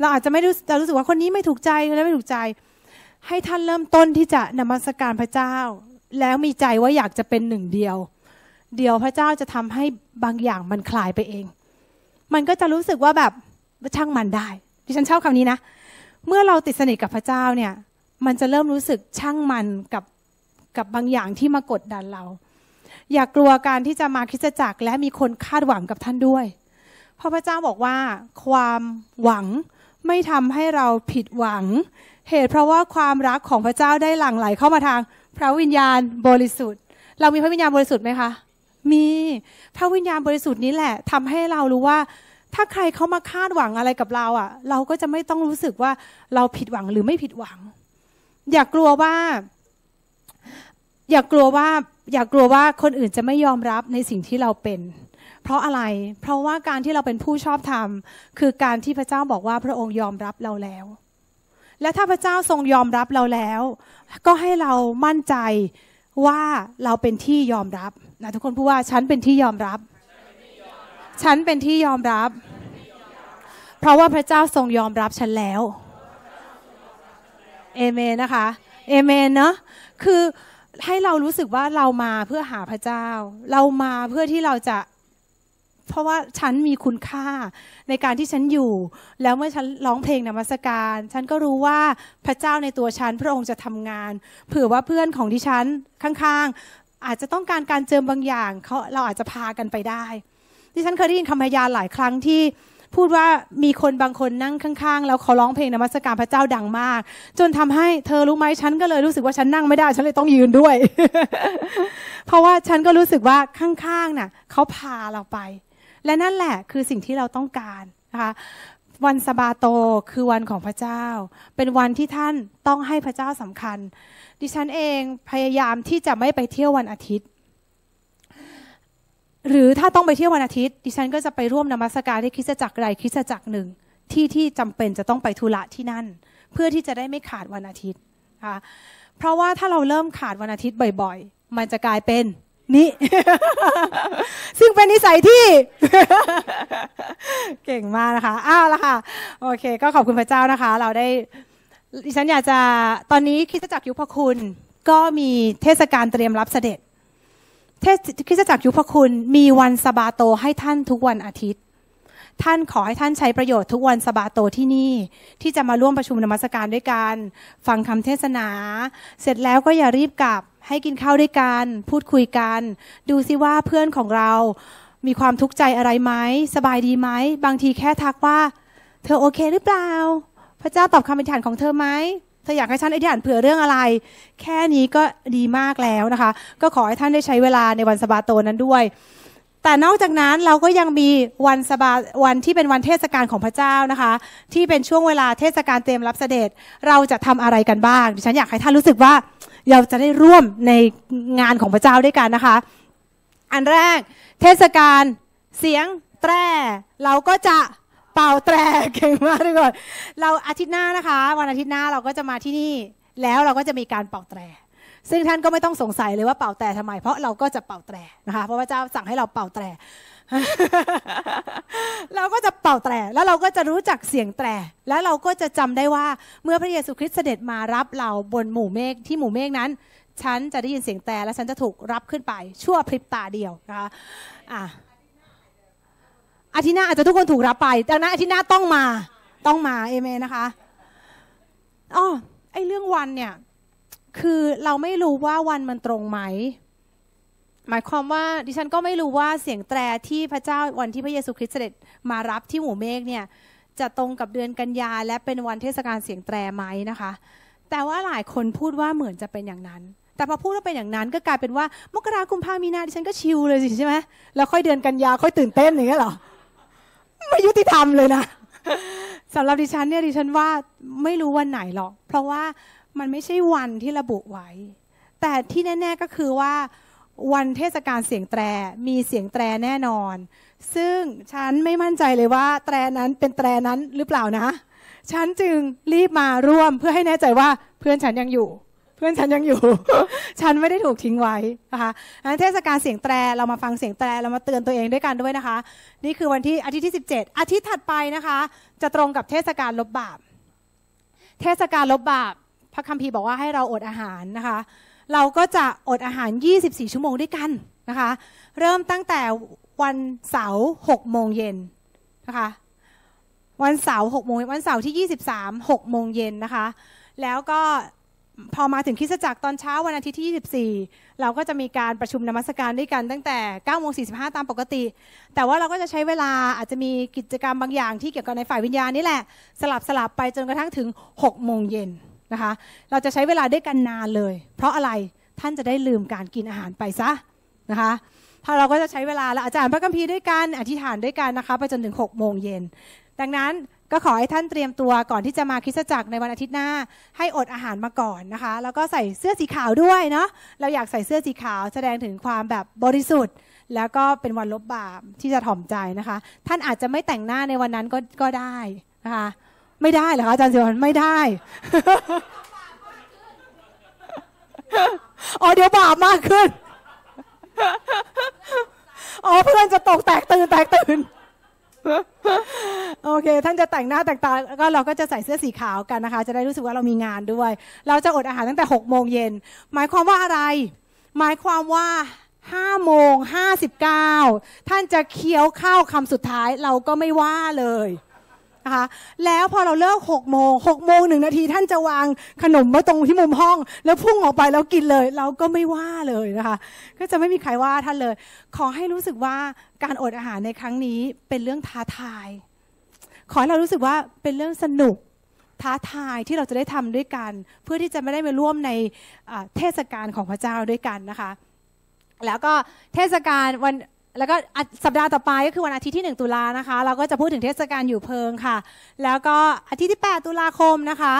เราอาจจะไม่รู้จะรู้สึกว่าคนนี้ไม่ถูกใจคนนั้นไม่ถูกใจ ให้ท่านเริ่มต้นที่จะนมัสการพระเจ้า แล้วมีใจว่าอยากจะเป็นหนึ่งเดียว เดียวพระเจ้าจะทำให้บางอย่างมันคลายไปเอง มันก็จะรู้สึกว่าแบบช่างมันได้ดิฉันชอบคำนี้นะ เมื่อเราติดสนิทกับพระเจ้าเนี่ย มันจะเริ่มรู้สึกช่างมันกับกับบางอย่างที่มากดดันเรา อย่ากลัวการที่จะมาคริสตจักร และมีคนคาดหวังกับท่านด้วย เพราะพระเจ้าบอกว่า ความหวังไม่ทำให้เราผิดหวัง เหตุเพราะว่าความรักของพระเจ้าได้หลั่งไหลเข้ามาทาง พระวิญญาณบริสุทธิ์ เรามีพระวิญญาณบริสุทธิ์ไหมคะ มีพระวิญญาณบริสุทธิ์นี้แหละทำให้เรารู้ว่าถ้าใครเขามาคาดหวังอะไรกับเราอะ เราก็จะไม่ต้องรู้สึกว่าเราผิดหวังหรือไม่ผิดหวัง อย่ากลัวว่า อย่ากลัวว่า อย่ากลัวว่าคนอื่นจะไม่ยอมรับในสิ่งที่เราเป็น เพราะอะไร เพราะว่าการที่เราเป็นผู้ชอบธรรม คือการที่พระเจ้าบอกว่าพระองค์ยอมรับเราแล้ว และถ้าพระเจ้าทรงยอมรับเราแล้ว ก็ให้เรามั่นใจว่าเราเป็นที่ยอมรับนะทุกคนพูดว่าฉันเป็นที่ยอมรับ ฉันเป็นที่ยอมรับ เพราะว่าพระเจ้าทรงยอมรับฉันแล้วเอเมนนะคะเอเมนเนาะคือ ให้เรารู้สึกว่าเรามาเพื่อหาพระเจ้า เรามาเพื่อที่เราจะ เพราะว่าฉันมีคุณค่าในการที่ฉันอยู่ แล้วเมื่อฉันร้องเพลงนมัสการ ฉันก็รู้ว่าพระเจ้าในตัวฉัน พระองค์จะทำงาน เผื่อว่าเพื่อนของดิฉันข้างๆ อาจจะต้องการการเจิมบางอย่างเขาเราอาจจะพากันไปได้ ดิฉันเคยได้ยินคำพยานหลายครั้งที่ พูดว่ามีคนบางคนนั่งข้างๆ แล้วเขาร้องเพลงนมัสการพระเจ้าดังมาก จนทำให้เธอรู้ไหมฉันก็เลยรู้สึกว่าฉันนั่งไม่ได้ฉันเลยต้องยืนด้วย เพราะว่าฉันก็รู้สึกว่าข้างๆน่ะเขาพาเราไป และนั่นแหละคือสิ่งที่เราต้องการนะคะวันสบาโตคือวันของพระเจ้า เป็นวันที่ท่านต้องให้พระเจ้าสำคัญ ดิฉันเองพยายามที่จะไม่ไปเที่ยววันอาทิตย์ หรือถ้าต้องไปเที่ยววันอาทิตย์ ดิฉันก็จะไปร่วมนมัสการที่คริสตจักรใดคริสตจักรหนึ่ง ที่ที่จำเป็นจะต้องไปธุระที่นั่น เพื่อที่จะได้ไม่ขาดวันอาทิตย์นะะเพราะว่าถ้าเราเริ่มขาดวันอาทิตย์บ่อยๆ มันจะกลายเป็นนี่ซึ่งเป็นนิสัยที่ เก่งมากนะคะ อ้าวแล้วค่ะ โอเค ก็ขอบคุณพระเจ้านะคะ เราได้ดิฉันอยากจะตอนนี้คิสจักรยุพคุณ ก็มีเทศกาลเตรียมรับเสด็จ เทศคริสตจักรยุพคุณมีวันสบาโตให้ท่านทุกวันอาทิตย์ ท่านขอให้ท่านใช้ประโยชน์ทุกวันสบาโตที่นี่ ที่จะมาร่วมประชุมนมัสการด้วยกัน ฟังคำเทศนา เสร็จแล้วก็อย่ารีบกลับ ให้กินข้าวด้วยกัน พูดคุยกัน ดูซิว่าเพื่อนของเรา มีความทุกข์ใจอะไรไหมสบายดีไหมบางทีแค่ทักว่าเเธอโอเคหรือเปล่า พระเจ้าตอบคำอธิษฐานของเธอไหม เธออยากให้ฉันอธิษฐานเผื่อเรื่องอะไร แค่นี้ก็ดีมากแล้วนะคะ ก็ขอให้ท่านได้ใช้เวลาในวันสบาโตนั้นด้วย แต่นอกจากนั้นเราก็ยังมีวันสบาวันที่เป็นวันเทศกาลของพระเจ้านะคะ ที่เป็นช่วงเวลาเทศกาลเตรียมรับเสด็จเราจะทำอะไรกันบ้างดิฉันอยากให้ท่านรู้สึกว่าเราจะได้ร่วมในงานของพระเจ้าด้วยกันนะคะ อันแรกเทศกาลเสียงแตรเราก็จะ เป่าแตรเก่งมากทุกคนเราอาทิตย์หน้านะคะ วันอาทิตย์หน้าเราก็จะมาที่นี่ แล้วเราก็จะมีการเป่าแตร ซึ่งท่านก็ไม่ต้องสงสัยเลยว่าเป่าแตรทำไม เพราะเราก็จะเป่าแตรนะคะ เพราะว่าเจ้าสั่งให้เราเป่าแตร เราก็จะเป่าแตรแล้วเราก็จะรู้จักเสียงแตร แล้วเราก็จะจำได้ว่าเมื่อพระเยซูคริสต์เสด็จมารับเราบนหมู่เมฆที่หมู่เมฆนั้นฉันจะได้ยินเสียงแตรและฉันจะถูกรับขึ้นไปชั่วพริบตาเดียวนะคะอะ อาทิตย์หน้าอาจจะทุกคนถูกรับไปดังนั้นอาทิตย์หน้าต้องมา ต้องมาเอเมนนะคะอ๋อไอเรื่องวันเนี่ย คือเราไม่รู้ว่าวันมันตรงไหม หมายความว่าดิฉันก็ไม่รู้ว่าเสียงแตรที่พระเจ้าวันที่พระเยซูคริสต์เสด็จมารับที่หมู่เมฆเนี่ย จะตรงกับเดือนกันยาและเป็นวันเทศกาลเสียงแตรไหมนะคะ แต่ว่าหลายคนพูดว่าเหมือนจะเป็นอย่างนั้นแต่พอพูดว่าเป็นอย่างนั้นก็กลายเป็นว่ามกราคมพามีนาดิฉันก็ชิลเลยสิใช่ไหมแล้วค่อยเดือนกันยาค่อยตื่นเต้นอย่างเงี้ยหรอ ไม่ยุติธรรมเลยนะสำหรับดิฉันเนี่ยดิฉันว่าไม่รู้วันไหนหรอก เพราะว่ามันไม่ใช่วันที่ระบุไว้ แต่ที่แน่ ๆก็คือว่าวันเทศกาลเสียงแตรมีเสียงแตรแน่นอน ซึ่งฉันไม่มั่นใจเลยว่า แตรนั้นเป็นแตรนั้นหรือเปล่านะ ฉันจึงรีบมาร่วมเพื่อให้แน่ใจว่าเพื่อนฉันยังอยู่ เพื่อนฉันยังอยู่ ฉันไม่ได้ถูกทิ้งไว้นะคะงั้นเทศกาลเสียงแตรเรามาฟังเสียงแตรเรามาเตือนตัวเองด้วยกันด้วยนะคะ นี่คือวันที่อาทิตย์ที่ 17 อาทิตย์ถัดไปนะคะ จะตรงกับเทศกาลลบบาป เทศกาลลบบาป พระคัมภีร์บอกว่าให้เราอดอาหารนะคะ เราก็จะอดอาหาร 24 ชั่วโมงด้วยกันนะคะ เริ่มตั้งแต่วันเสาร์6โมงเย็นนะคะวันเสาร์6โมงวันเสาร์ที่ 23 6โมงเย็นนะคะ แล้วก็ พอมาถึงคริสตจักรตอนเช้าวันอาทิตย์ที่ 24 เราก็จะมีการประชุมนมัสการด้วยกันตั้งแต่9โมง45 ตามปกติ แต่ว่าเราก็จะใช้เวลาอาจจะมีกิจกรรมบางอย่างที่เกี่ยวกับในฝ่ายวิญญาณนี่แหละ สลับสลับไปจนกระทั่งถึง 6 โมงเย็นนะคะ เราจะใช้เวลาด้วยกันนานเลย เพราะอะไรท่านจะได้ลืมการกินอาหารไปซะนะคะถ้าเราก็จะใช้เวลาแล้วอาจารย์พระคัมภีร์ด้วยกันอธิษฐานด้วยกันนะคะ ไปจนถึง 6 โมงเย็นดังนั้น ก็ขอให้ท่านเตรียมตัวก่อนที่จะมาคริสตจักรในวันอาทิตย์หน้า ให้อดอาหารมาก่อนนะคะ แล้วก็ใส่เสื้อสีขาวด้วยเนาะเราอยากใส่เสื้อสีขาวแสดงถึงความแบบบริสุทธิ์ แล้วก็เป็นวันลบบาปที่จะถ่อมใจนะคะ ท่านอาจจะไม่แต่งหน้าในวันนั้นก็ก็ได้นะคะ ไม่ได้เหรอคะอาจารย์สิวันไม่ได้อ๋อเดี๋ยวบาปมากขึ้นอ๋อเพื่อนจะตกแตกตื่นแตกตื่น โอเค ท่านจะแต่งหน้าแต่งตาแล้วก็เราก็จะใส่เสื้อสีขาวกันนะคะ จะได้รู้สึกว่าเรามีงานด้วย เราจะอดอาหารตั้งแต่6โมงเย็น หมายความว่าอะไร หมายความว่า5โมง59 ท่านจะเคี้ยวข้าวคำสุดท้ายเราก็ไม่ว่าเลย นะคะแล้วพอเราเลิก6โมง6โมงหนึ่งนาทีท่านจะวางขนมไว้ตรงที่มุมห้อง แล้วพุ่งออกไปแล้วกินเลย เราก็ไม่ว่าเลยนะคะ ก็จะไม่มีใครว่าท่านเลย ขอให้รู้สึกว่าการอดอาหารในครั้งนี้เป็นเรื่องท้าทาย ขอให้เรารู้สึกว่าเป็นเรื่องสนุกท้าทายที่เราจะได้ทำด้วยกัน เพื่อที่จะไม่ได้มาร่วมในเทศกาลของพระเจ้าด้วยกันนะคะ แล้วก็เทศกาลวัน แล้วก็สัปดาห์ต่อไปก็คือวันอาทิตย์ที่ 1 ตุลานะคะ เราก็จะพูดถึงเทศกาลอยู่เพิงค่ะ แล้วก็อาทิตย์ที่ 8 ตุลาคมนะคะ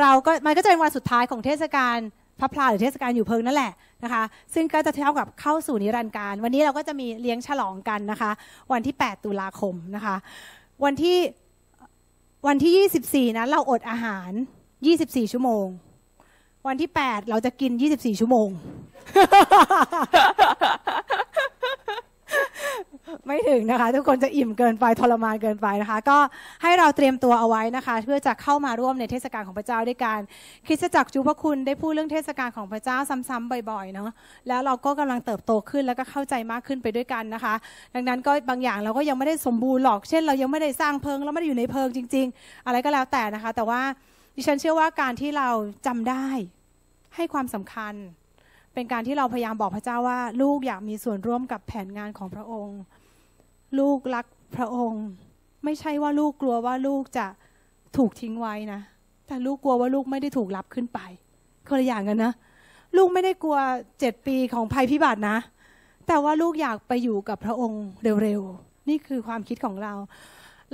เราก็มันก็จะเป็นวันสุดท้ายของเทศกาลพระพลาหรือเทศกาลอยู่เพิงนั่นแหละนะคะ ซึ่งก็จะเท่ากับเข้าสู่นิรันดร์การ วันนี้เราก็จะมีเลี้ยงฉลองกันนะคะ วันที่ 8 ตุลาคมนะคะ วันที่วันที่ 24 นั้นเราอดอาหาร 24 ชั่วโมง วันที่ 8 เราจะกิน 24 ชั่วโมง ไม่ถึงนะคะ ทุกคนจะอิ่มเกินไปทรมานเกินไปนะคะ ก็ให้เราเตรียมตัวเอาไว้นะคะ เพื่อจะเข้ามาร่วมในเทศกาลของพระเจ้าด้วยกันคริสตจักรจูพระคุณได้พูดเรื่องเทศกาลของพระเจ้าซ้ำๆบ่อยๆเนาะแล้วเราก็กำลังเติบโตขึ้นแล้วก็เข้าใจมากขึ้นไปด้วยกันนะคะ ดังนั้นก็บางอย่างเราก็ยังไม่ได้สมบูรณ์หรอกเช่น เรายังไม่ได้สร้างเพิงเราไม่ได้อยู่ในเพิงจริง ๆ อะไรก็แล้วแต่นะคะ แต่ว่าดิฉันเชื่อว่าการที่เราจำได้ให้ความสำคัญ เป็นการที่เราพยายามบอกพระเจ้าว่า ลูกอยากมีส่วนร่วมกับแผนงานของพระองค์ ลูกรักพระองค์ ไม่ใช่ว่าลูกกลัวว่าลูกจะถูกทิ้งไว้นะ แต่ลูกกลัวว่าลูกไม่ได้ถูกรับขึ้นไปคนละอย่างกันนะ ลูกไม่ได้กลัวเจ็ดปีของภัยพิบัตินะ แต่ว่าลูกอยากไปอยู่กับพระองค์เร็วๆ นี่คือความคิดของเรา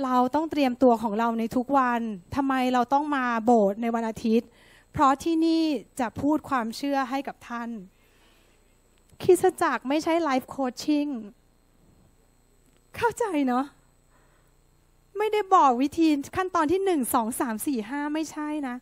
เราต้องเตรียมตัวของเราในทุกวันทำไมเราต้องมาโบสถ์ในวันอาทิตย์ เพราะที่นี่จะพูดความเชื่อให้กับท่านคริสจักไม่ใช่ไลฟ์โคชชิ่งเข้าใจเนาะไม่ได้บอกวิธีขั้นตอนที่หนึ่งสองสามสี่ห้าไม่ใช่นะ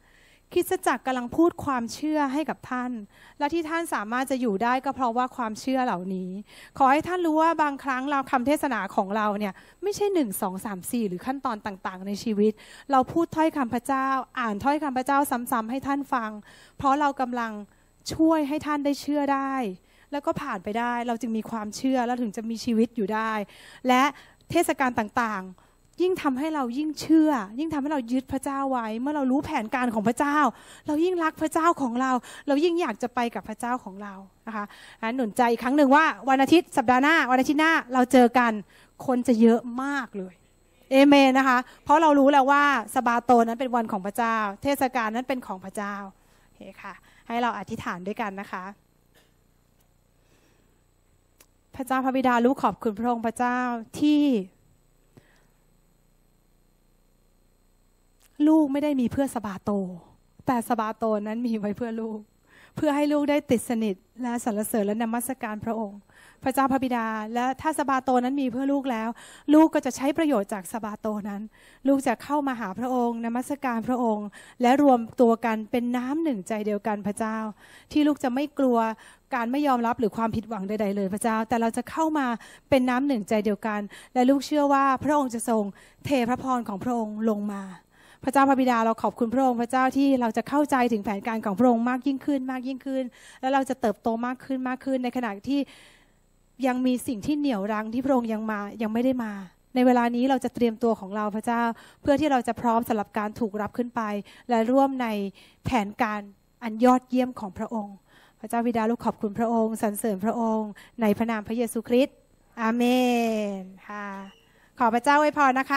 คริสตจักรกำลังพูดความเชื่อให้กับท่าน และที่ท่านสามารถจะอยู่ได้ก็เพราะว่าความเชื่อเหล่านี้ ขอให้ท่านรู้ว่าบางครั้งเราคำเทศนาของเราเนี่ยไม่ใช่หนึ่งสองสามสี่หรือขั้นตอนต่างๆ ในชีวิต เราพูดถ้อยคำพระเจ้า อ่านถ้อยคำพระเจ้าซ้ำๆให้ท่านฟัง เพราะเรากำลังช่วยให้ท่านได้เชื่อได้ แล้วก็ผ่านไปได้เราจึงมีความเชื่อแล้วถึงจะมีชีวิตอยู่ได้ และเทศกาลต่างๆ ยิ่งทำให้เรายิ่งเชื่อ ยิ่งทำให้เรายึดพระเจ้าไว้ เมื่อเรารู้แผนการของพระเจ้า เรายิ่งรักพระเจ้าของเรา เรายิ่งอยากจะไปกับพระเจ้าของเรานะคะอันหนุนใจอีกครั้งหนึ่งว่าวันอาทิตย์สัปดาห์หน้าวันอาทิตย์หน้าเราเจอกันคนจะเยอะมากเลยเอเมนนะคะ เพราะเรารู้แล้วว่าสบาโตนั้นเป็นวันของพระเจ้า เทศกาลนั้นเป็นของพระเจ้าโอเคค่ะ ให้เราอธิษฐานด้วยกันนะคะ พระเจ้าพระบิดาลูกขอบคุณพระองค์พระเจ้าที่ ลูกไม่ได้มีเพื่อสบาโต แต่สบาโตนั้นมีไว้เพื่อลูก เพื่อให้ลูกได้ติดสนิท และสรรเสริญและนมัสการพระองค์ พระเจ้าพระบิดา และถ้าสบาโตนั้นมีเพื่อลูกแล้ว ลูกก็จะใช้ประโยชน์จากสบาโตนั้น ลูกจะเข้ามาหาพระองค์ นมัสการพระองค์ และรวมตัวกันเป็นน้ำหนึ่งใจเดียวกันพระเจ้า ที่ลูกจะไม่กลัวการไม่ยอมรับหรือความผิดหวังใดๆเลยพระเจ้า แต่เราจะเข้ามาเป็นน้ำหนึ่งใจเดียวกัน และลูกเชื่อว่าพระองค์จะทรงเทพระพรของพระองค์ลงมา พระเจ้าพระบิดาเราขอบคุณพระองค์พระเจ้าที่เราจะเข้าใจถึงแผนการของพระองค์มากยิ่งขึ้นมากยิ่งขึ้น และเราจะเติบโตมากขึ้นมากขึ้น ในขณะที่ยังมีสิ่งที่เหนี่ยวรั้งที่พระองค์ยังมายังไม่ได้มา ในเวลานี้เราจะเตรียมตัวของเราพระเจ้า เพื่อที่เราจะพร้อมสำหรับการถูกรับขึ้นไป และร่วมในแผนการอันยอดเยี่ยมของพระองค์ พระเจ้าบิดาลูกขอบคุณพระองค์สรรเสริญพระองค์ ในพระนามพระเยซูคริสต์อาเมนค่ะขอพระเจ้าไว้พรนะคะ